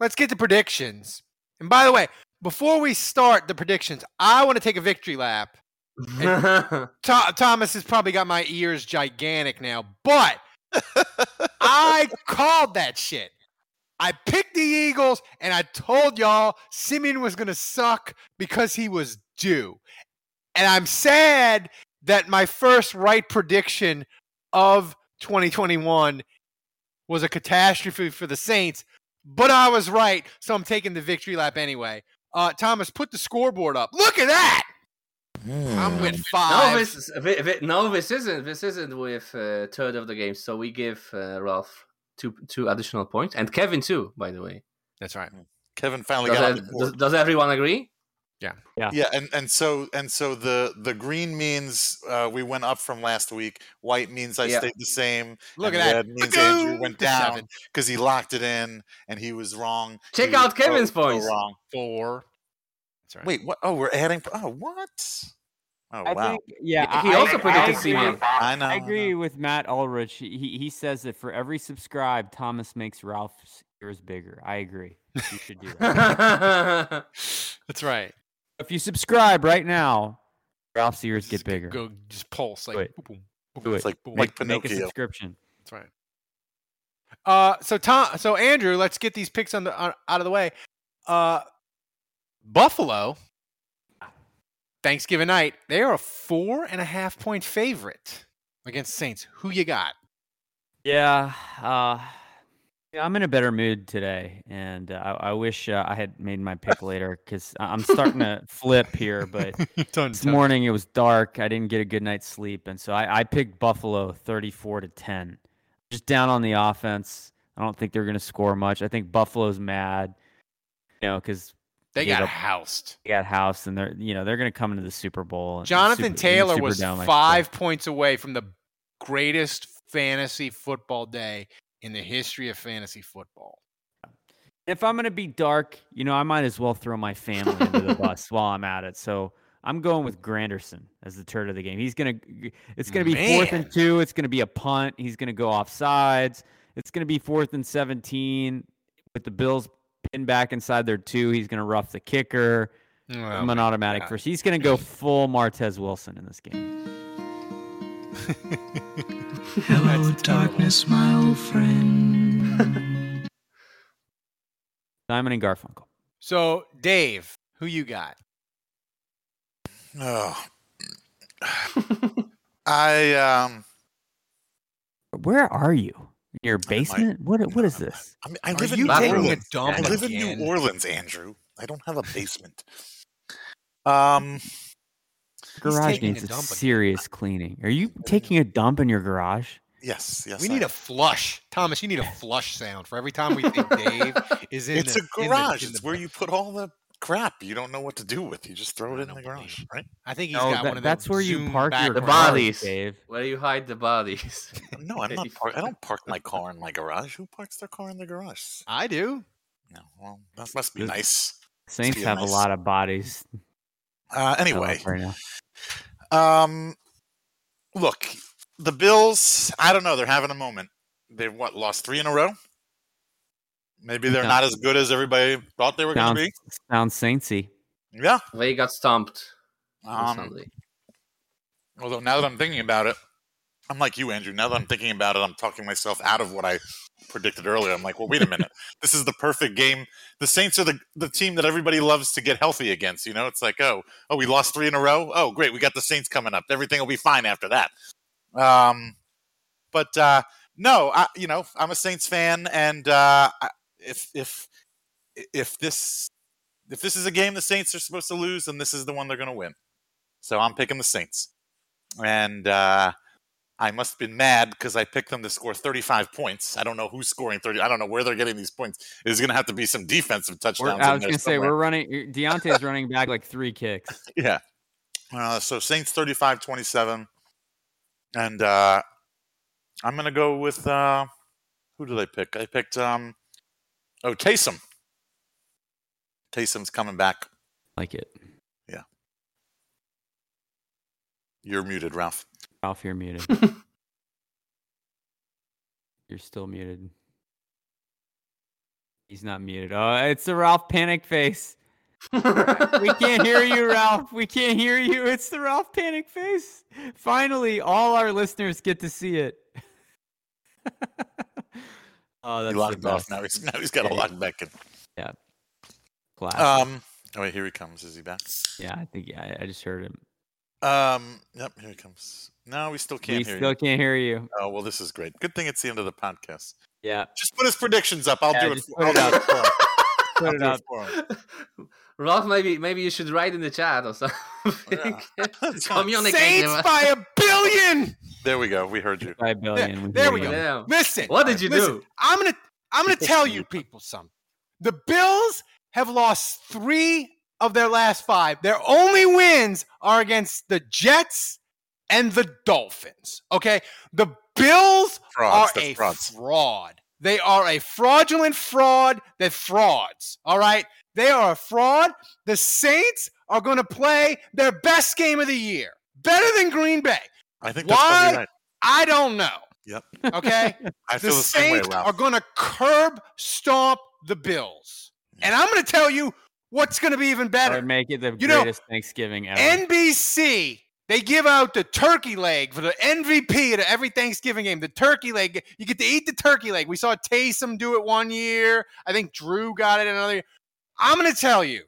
Let's get to predictions. And by the way, before we start the predictions, I want to take a victory lap. Tho- Thomas has probably got my ears gigantic now, but I called that shit. I picked the Eagles and I told y'all Siemian was going to suck because he was due. And I'm sad that my first right prediction of 2021 was a catastrophe for the Saints, but I was right, so I'm taking the victory lap anyway. Uh, Thomas, put the scoreboard up. Look at that! I'm with No, five. this is, thi- thi- no, this isn't. This isn't with uh, third of the game. So we give uh, Ralph two two additional points, and Kevin too. By the way, that's right. Kevin finally Does, got on ev- the does, does everyone agree? Yeah. Yeah. Yeah, and, and so and so the the green means uh, we went up from last week. White means I Yeah. stayed the same. Look and at that. Red means Ba-goom Andrew went down because he locked it in and he was wrong. Check He out Kevin's so- so points. wrong. Four. That's right. Wait, what? Oh, we're adding. Oh, what? Oh, I wow. think, yeah. He I- also I- predicted I agree- Siemian. I know. I I agree with Matt Ulrich. He he- he says that for every subscribe, Thomas makes Ralph's ears bigger. I agree. You should do that. That's right. If you subscribe right now, Ralph's ears get bigger. Go just pulse like Do it. boom, boom, Do boom, it. like- boom. like make, make a subscription. That's right. Uh, so Tom, so Andrew, let's get these picks on the on, out of the way. Uh, Buffalo, Thanksgiving night, they are a four and a half point favorite against Saints. Who you got? Yeah, uh, yeah, I'm in a better mood today, and uh, I, I wish uh, I had made my pick later because I'm starting to flip here. But this morning it was dark. I didn't get a good night's sleep, and so I, I picked Buffalo 34 to 10. Just down on the offense. I don't think they're going to score much. I think Buffalo's mad, you know, because They got up- housed. they got house, and they're you know they're going to come into the Super Bowl. Jonathan Super- Taylor was Superdome, I should five points away from the greatest fantasy football day in the history of fantasy football. If I'm gonna be dark, you know, I might as well throw my family into the bus while I'm at it. So I'm going with Granderson as the turd of the game. He's gonna, it's gonna be fourth and two. It's gonna be a punt. He's gonna go off sides. It's gonna be fourth and 17 with the Bills pinned back inside their two. He's gonna rough the kicker. Oh I'm an automatic God. first. He's gonna go full Martez Wilson in this game. Hello, darkness, my old friend. Simon and Garfunkel. So Dave, who you got? Oh. I um. Where are you? Your basement? What? What is this? I, mean, I Are live in you New taking a Orleans. dump I live in? New Orleans, Andrew. I don't have a basement. Um. Garage needs a a, dump again. serious cleaning. Are you taking a dump in your garage? Yes. Yes. we I need am. a flush, Thomas. You need a flush sound for every time we think Dave is in. It's the, a in the- garage. in the- it's where you put all the crap you don't know what to do with. You just throw it in the garage, right? I think he's No, got that- one of those. that's where you park your The cars, bodies, Dave. Where do you hide the bodies? No, I'm not. Park- I don't park my car in my garage. Who parks their car in the garage? I do. No, well, that must be This- nice. Saints be have nice- a lot of bodies. Uh, anyway. Um, look, the Bills. I don't know. They're having a moment. They've what lost three in a row. Maybe they're Yeah. not as good as everybody thought they were going Sounds, to be. sounds saintsy. Yeah. They got stomped on Um, although now that I'm thinking about it, I'm like you, Andrew. Now that I'm thinking about it, I'm talking myself out of what I predicted earlier. I'm like, well, wait a minute. this is the perfect game. The Saints are the the team that everybody loves to get healthy against. You know, it's like, oh, oh, we lost three in a row. Oh, great, we got the Saints coming up. Everything will be fine after that. Um, but uh, no, I, you know, I'm a Saints fan, and uh, if if if this if this is a game the Saints are supposed to lose, then this is the one they're going to win. So I'm picking the Saints, and uh, I must have been mad because I picked them to score 35 points. I don't know who's scoring 30. I don't know where they're getting these points. There's going to have to be some defensive We're, touchdowns. I was gonna say somewhere. we're running. Deonte's running back like three kicks. Yeah. Uh, so Saints 35 27. And uh, I'm gonna go with uh, who did I pick? I picked um, oh Taysom. Taysom's coming back. Like it. Yeah. You're muted, Ralph. Ralph, you're muted. you're still muted. He's not muted. Oh, it's the Ralph panic face. we can't hear you, Ralph. We can't hear you. It's the Ralph panic face. Finally, all our listeners get to see it. oh, that's he locked off. Now he's now he's got to Yeah, lock back in. Yeah. Classic. Um. Oh wait, here he comes. Is he back? yeah, I think yeah, I- I just heard him. Um. Yep. Here he comes. No, we still can't we hear still you. can't hear you. Oh well, this is great. Good thing it's the end of the podcast. Yeah. Just put his predictions up. I'll Yeah, do it. just For, put I'll it do it for him. Put it up. for. Ralph, maybe maybe you should write in the chat or something. Communicate. Saints by a billion. There we go. We heard you. By a billion. we There we go. Damn. Listen. What did you listen, do? I'm gonna I'm gonna tell you people something. The Bills have lost three of their last five. Their only wins are against the Jets and the Dolphins. Okay, the Bills Frauds, are that's a frauds. fraud. They are a fraudulent fraud that frauds. All right, they are a fraud. The Saints are going to play their best game of the year, better than Green Bay. I think Why? probably right. I don't know. Yep. Okay. I the feel the same way, Saints Ralph. are going to curb stomp the Bills. And I'm going to tell you what's going to be even Or better. make it the You know, greatest Thanksgiving ever. NBC, they give out the turkey leg for the MVP at every Thanksgiving game. The turkey leg, you get to eat the turkey leg. We saw Taysom do it one year. I think Drew got it another year. I'm going to tell you,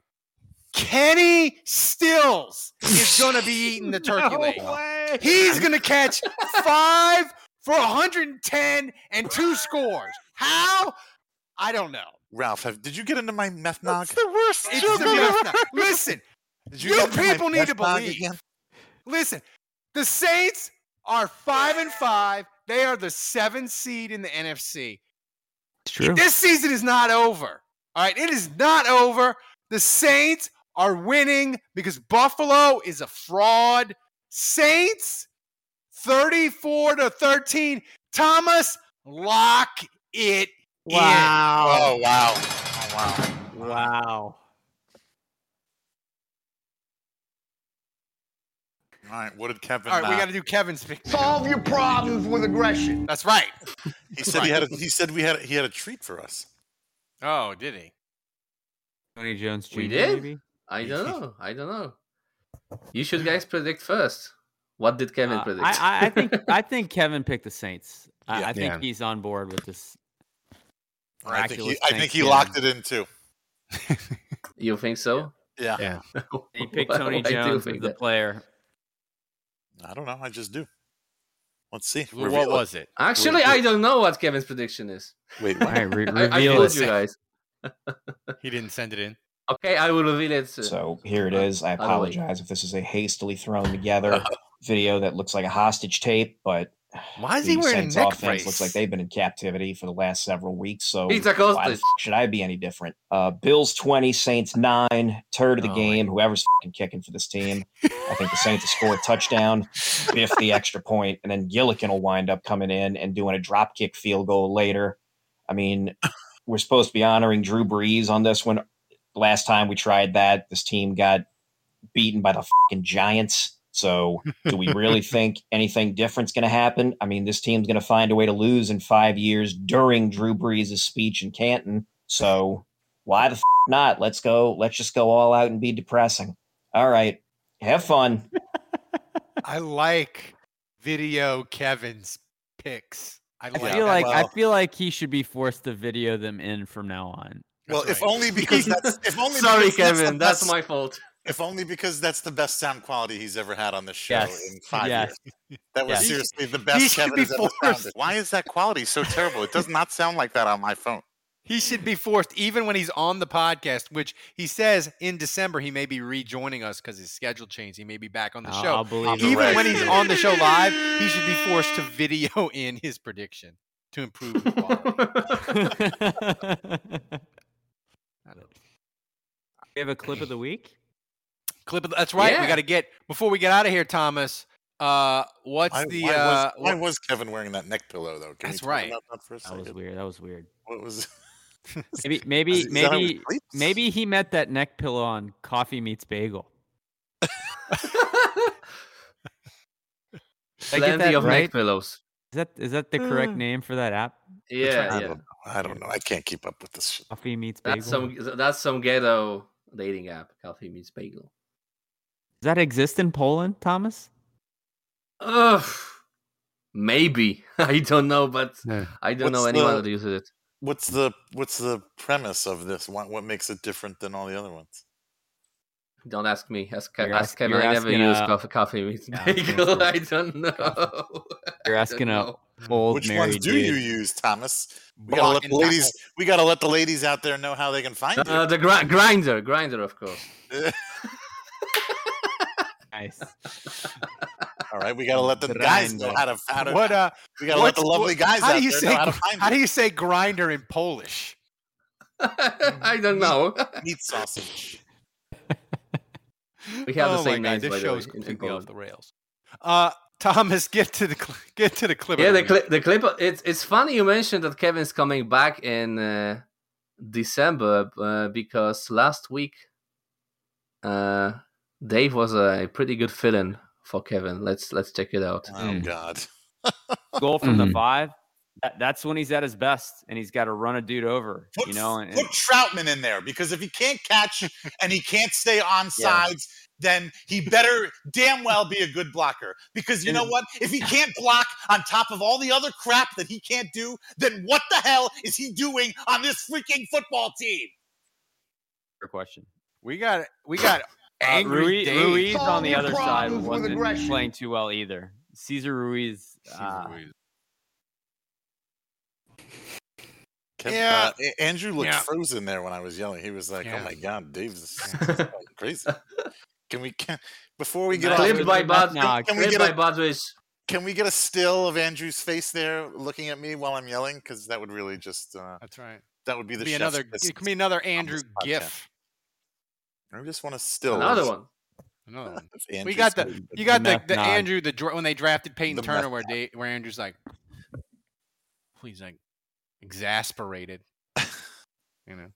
Kenny Stills is going to be eating the turkey No leg. way. He's going to catch five for 110 and two scores. How? I don't know. Ralph, have, did you get into my meth nog? the worst. It's the best. now. Listen, Did you, get people need to believe. again? Listen, the Saints are five and five. They are the seventh seed in the NFC. It's true. This season is not over. All right, it is not over. The Saints are winning because Buffalo is a fraud. Saints 34 to 13. Thomas, lock it in. Wow. Oh wow! Oh wow! Wow. All right, what did Kevin? in. All right, we uh, got to do Kevin's pick. Solve your problems with aggression. That's right. He said he had. A, he said we had. A, he had a treat for us. Oh, did he? Tony Jones Jr. We did? Maybe? I don't know. I don't know. You should guys predict first. What did Kevin Uh, predict? I, I, I think I think Kevin picked the Saints. I, Yeah. I think Yeah. he's on board with this. I think he. I think he locked it in too. you think so? Yeah. Yeah. He picked Tony why do Jones as the that? player. I don't know. I just do. Let's see. Reveal what it. was it? Actually, I don't know what Kevin's prediction is. Wait. All What? right, re- I, I reveal told it. you guys. He didn't send it in. Okay, I will reveal it. soon. So here it uh, is. I By the apologize if this is a hastily thrown together video that looks like a hostage tape, but Why is he the wearing a neck offense brace? looks like they've been in captivity for the last several weeks. So He's a why the f- should I be any different? Uh, Bills twenty, Saints nine. Turd of the Oh, game. Whoever's fing kicking for this team. I think the Saints will score a touchdown, biff the extra point, and then Gillikin will wind up coming in and doing a drop kick field goal later. I mean, we're supposed to be honoring Drew Brees on this one. Last time we tried that, this team got beaten by the fucking Giants. So, do we really think anything different's going to happen? I mean, this team's going to find a way to lose in five years during Drew Brees' speech in Canton. So, why the f- not? Let's go. Let's just go all out and be depressing. All right. Have fun. I like video Kevin's picks. I I like feel that. like I feel like he should be forced to video them in from now on. Well, That's if right. only because that's. If only Sorry, because that's Kevin. That's my fault. If only because that's the best sound quality he's ever had on this show Yes. in five Yes. years. That was Yes. seriously the He best should Kevin be has ever forced. sounded. Why is that quality so terrible? It does not sound like that on my phone. He should be forced, even when he's on the podcast, which he says in December he may be rejoining us because his schedule changed. He may be back on the I'll- show. I'll believe On the it. even reg. when he's on the show live, he should be forced to video in his prediction to improve the quality. we have a clip of the week. Clip of, that's right. We got to get before we get out of here, Thomas. Uh, what's Why, the why, uh? was, why what- was Kevin wearing that neck pillow though? Can That's right. about that for a That was weird. That was weird. What was? Maybe maybe Is that how he maybe maybe he met that neck pillow on Coffee Meets Bagel. I get Plenty that of right? neck pillows. Is that is that the correct Hmm. name for that app? Yeah, I yeah. don't know. I don't know. I can't keep up with this shit. Coffee Meets Bagel. That's some that's some ghetto dating app. Coffee meets bagel. Does that exist in Poland, Thomas? Ugh. Maybe I don't know, but I don't know anyone the- that uses it. What's the what's the premise of this? What what makes it different than all the other ones? Don't ask me. Ask, You're ask ask- Kevin. you're I never asking, use uh, coffee, coffee meets Yeah, I bagel. I don't know. You're asking don't a know. old Which married ones do dude. you use, Thomas? We gotta let the ladies. tackle. We gotta let the ladies out there know how they can find you. Uh, the gri- Grindr, Grindr, of course. Nice. all right, we gotta let the guys know how to. How to What uh? we gotta let the lovely guys how out do you there say know how to find how you. do you say Grindr in Polish? I don't know. Meat sausage. We have the oh same my names, God, this the way, show's in- in completely off the rails. Uh, Thomas, get to the cl- get to the clip. Yeah, the clip. The clip. It's it's funny you mentioned that Kevin's coming back in uh, December uh, because last week, uh, Dave was a pretty good fill-in for Kevin. Let's let's check it out. Oh God. Goal from the Mm-hmm. Mhm. five. That, that's when he's at his best, and he's got to run a dude over. Put, you know, and, put Trautman in there because if he can't catch and he can't stay on Yeah. sides, then he better damn well be a good blocker. Because you know what? If he can't block on top of all the other crap that he can't do, then what the hell is he doing on this freaking football team? Fair question. We got we got Uh, angry Ruiz, Dave. Ruiz on the other side wasn't aggression. playing too well either. Cesar Ruiz. Uh, Kev- Yeah. uh, Andrew looked Yeah. frozen there when I was yelling. He was like, Yeah. "Oh my God, Dave's going crazy." Can we can before we get Clipped off? by Bud. can, can we get by a, Budweiss. can we get a still of Andrew's face there looking at me while I'm yelling? Because that would really just uh, That's right. that would be the be another. kiss It could be another Andrew. GIF. I just want to still Another one. Another one. We got the face. you got the, meth the. Andrew the when they drafted Payton The Turner where they, where Andrew's like, he's like exasperated. you know.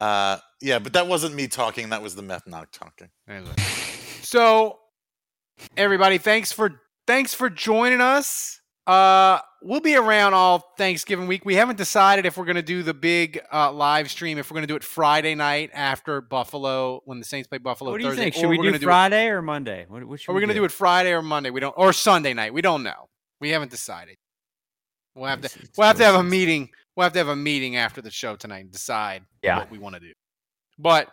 Uh, yeah, but that wasn't me talking. That was the meth not talking. Anyway. So, everybody, thanks for thanks for joining us. Uh, we'll be around all Thanksgiving week. We haven't decided if we're going to do the big uh, live stream. If we're going to do it Friday night after Buffalo when the Saints play Buffalo. what do you Thursday, think? Should we we're do it- Friday or Monday? What, what Are we going to do it Friday or Monday? We don't, or Sunday night. We don't know. We haven't decided. We'll have to. We'll have to have a meeting. We'll have to have a meeting after the show tonight and decide Yeah. what we want to do. But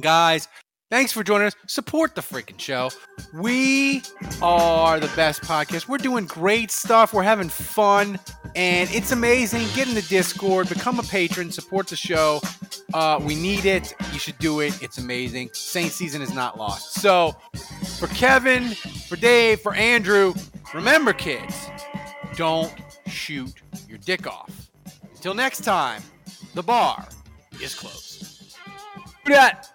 guys, thanks for joining us. Support the freaking show. We are the best podcast. We're doing great stuff. We're having fun, and it's amazing. Get in the Discord, become a patron, support the show. Uh, we need it. You should do it. It's amazing. Saint season is not lost. So, for Kevin, for Dave, for Andrew, remember, kids, don't shoot your dick off. Until next time, the bar is closed. Do that.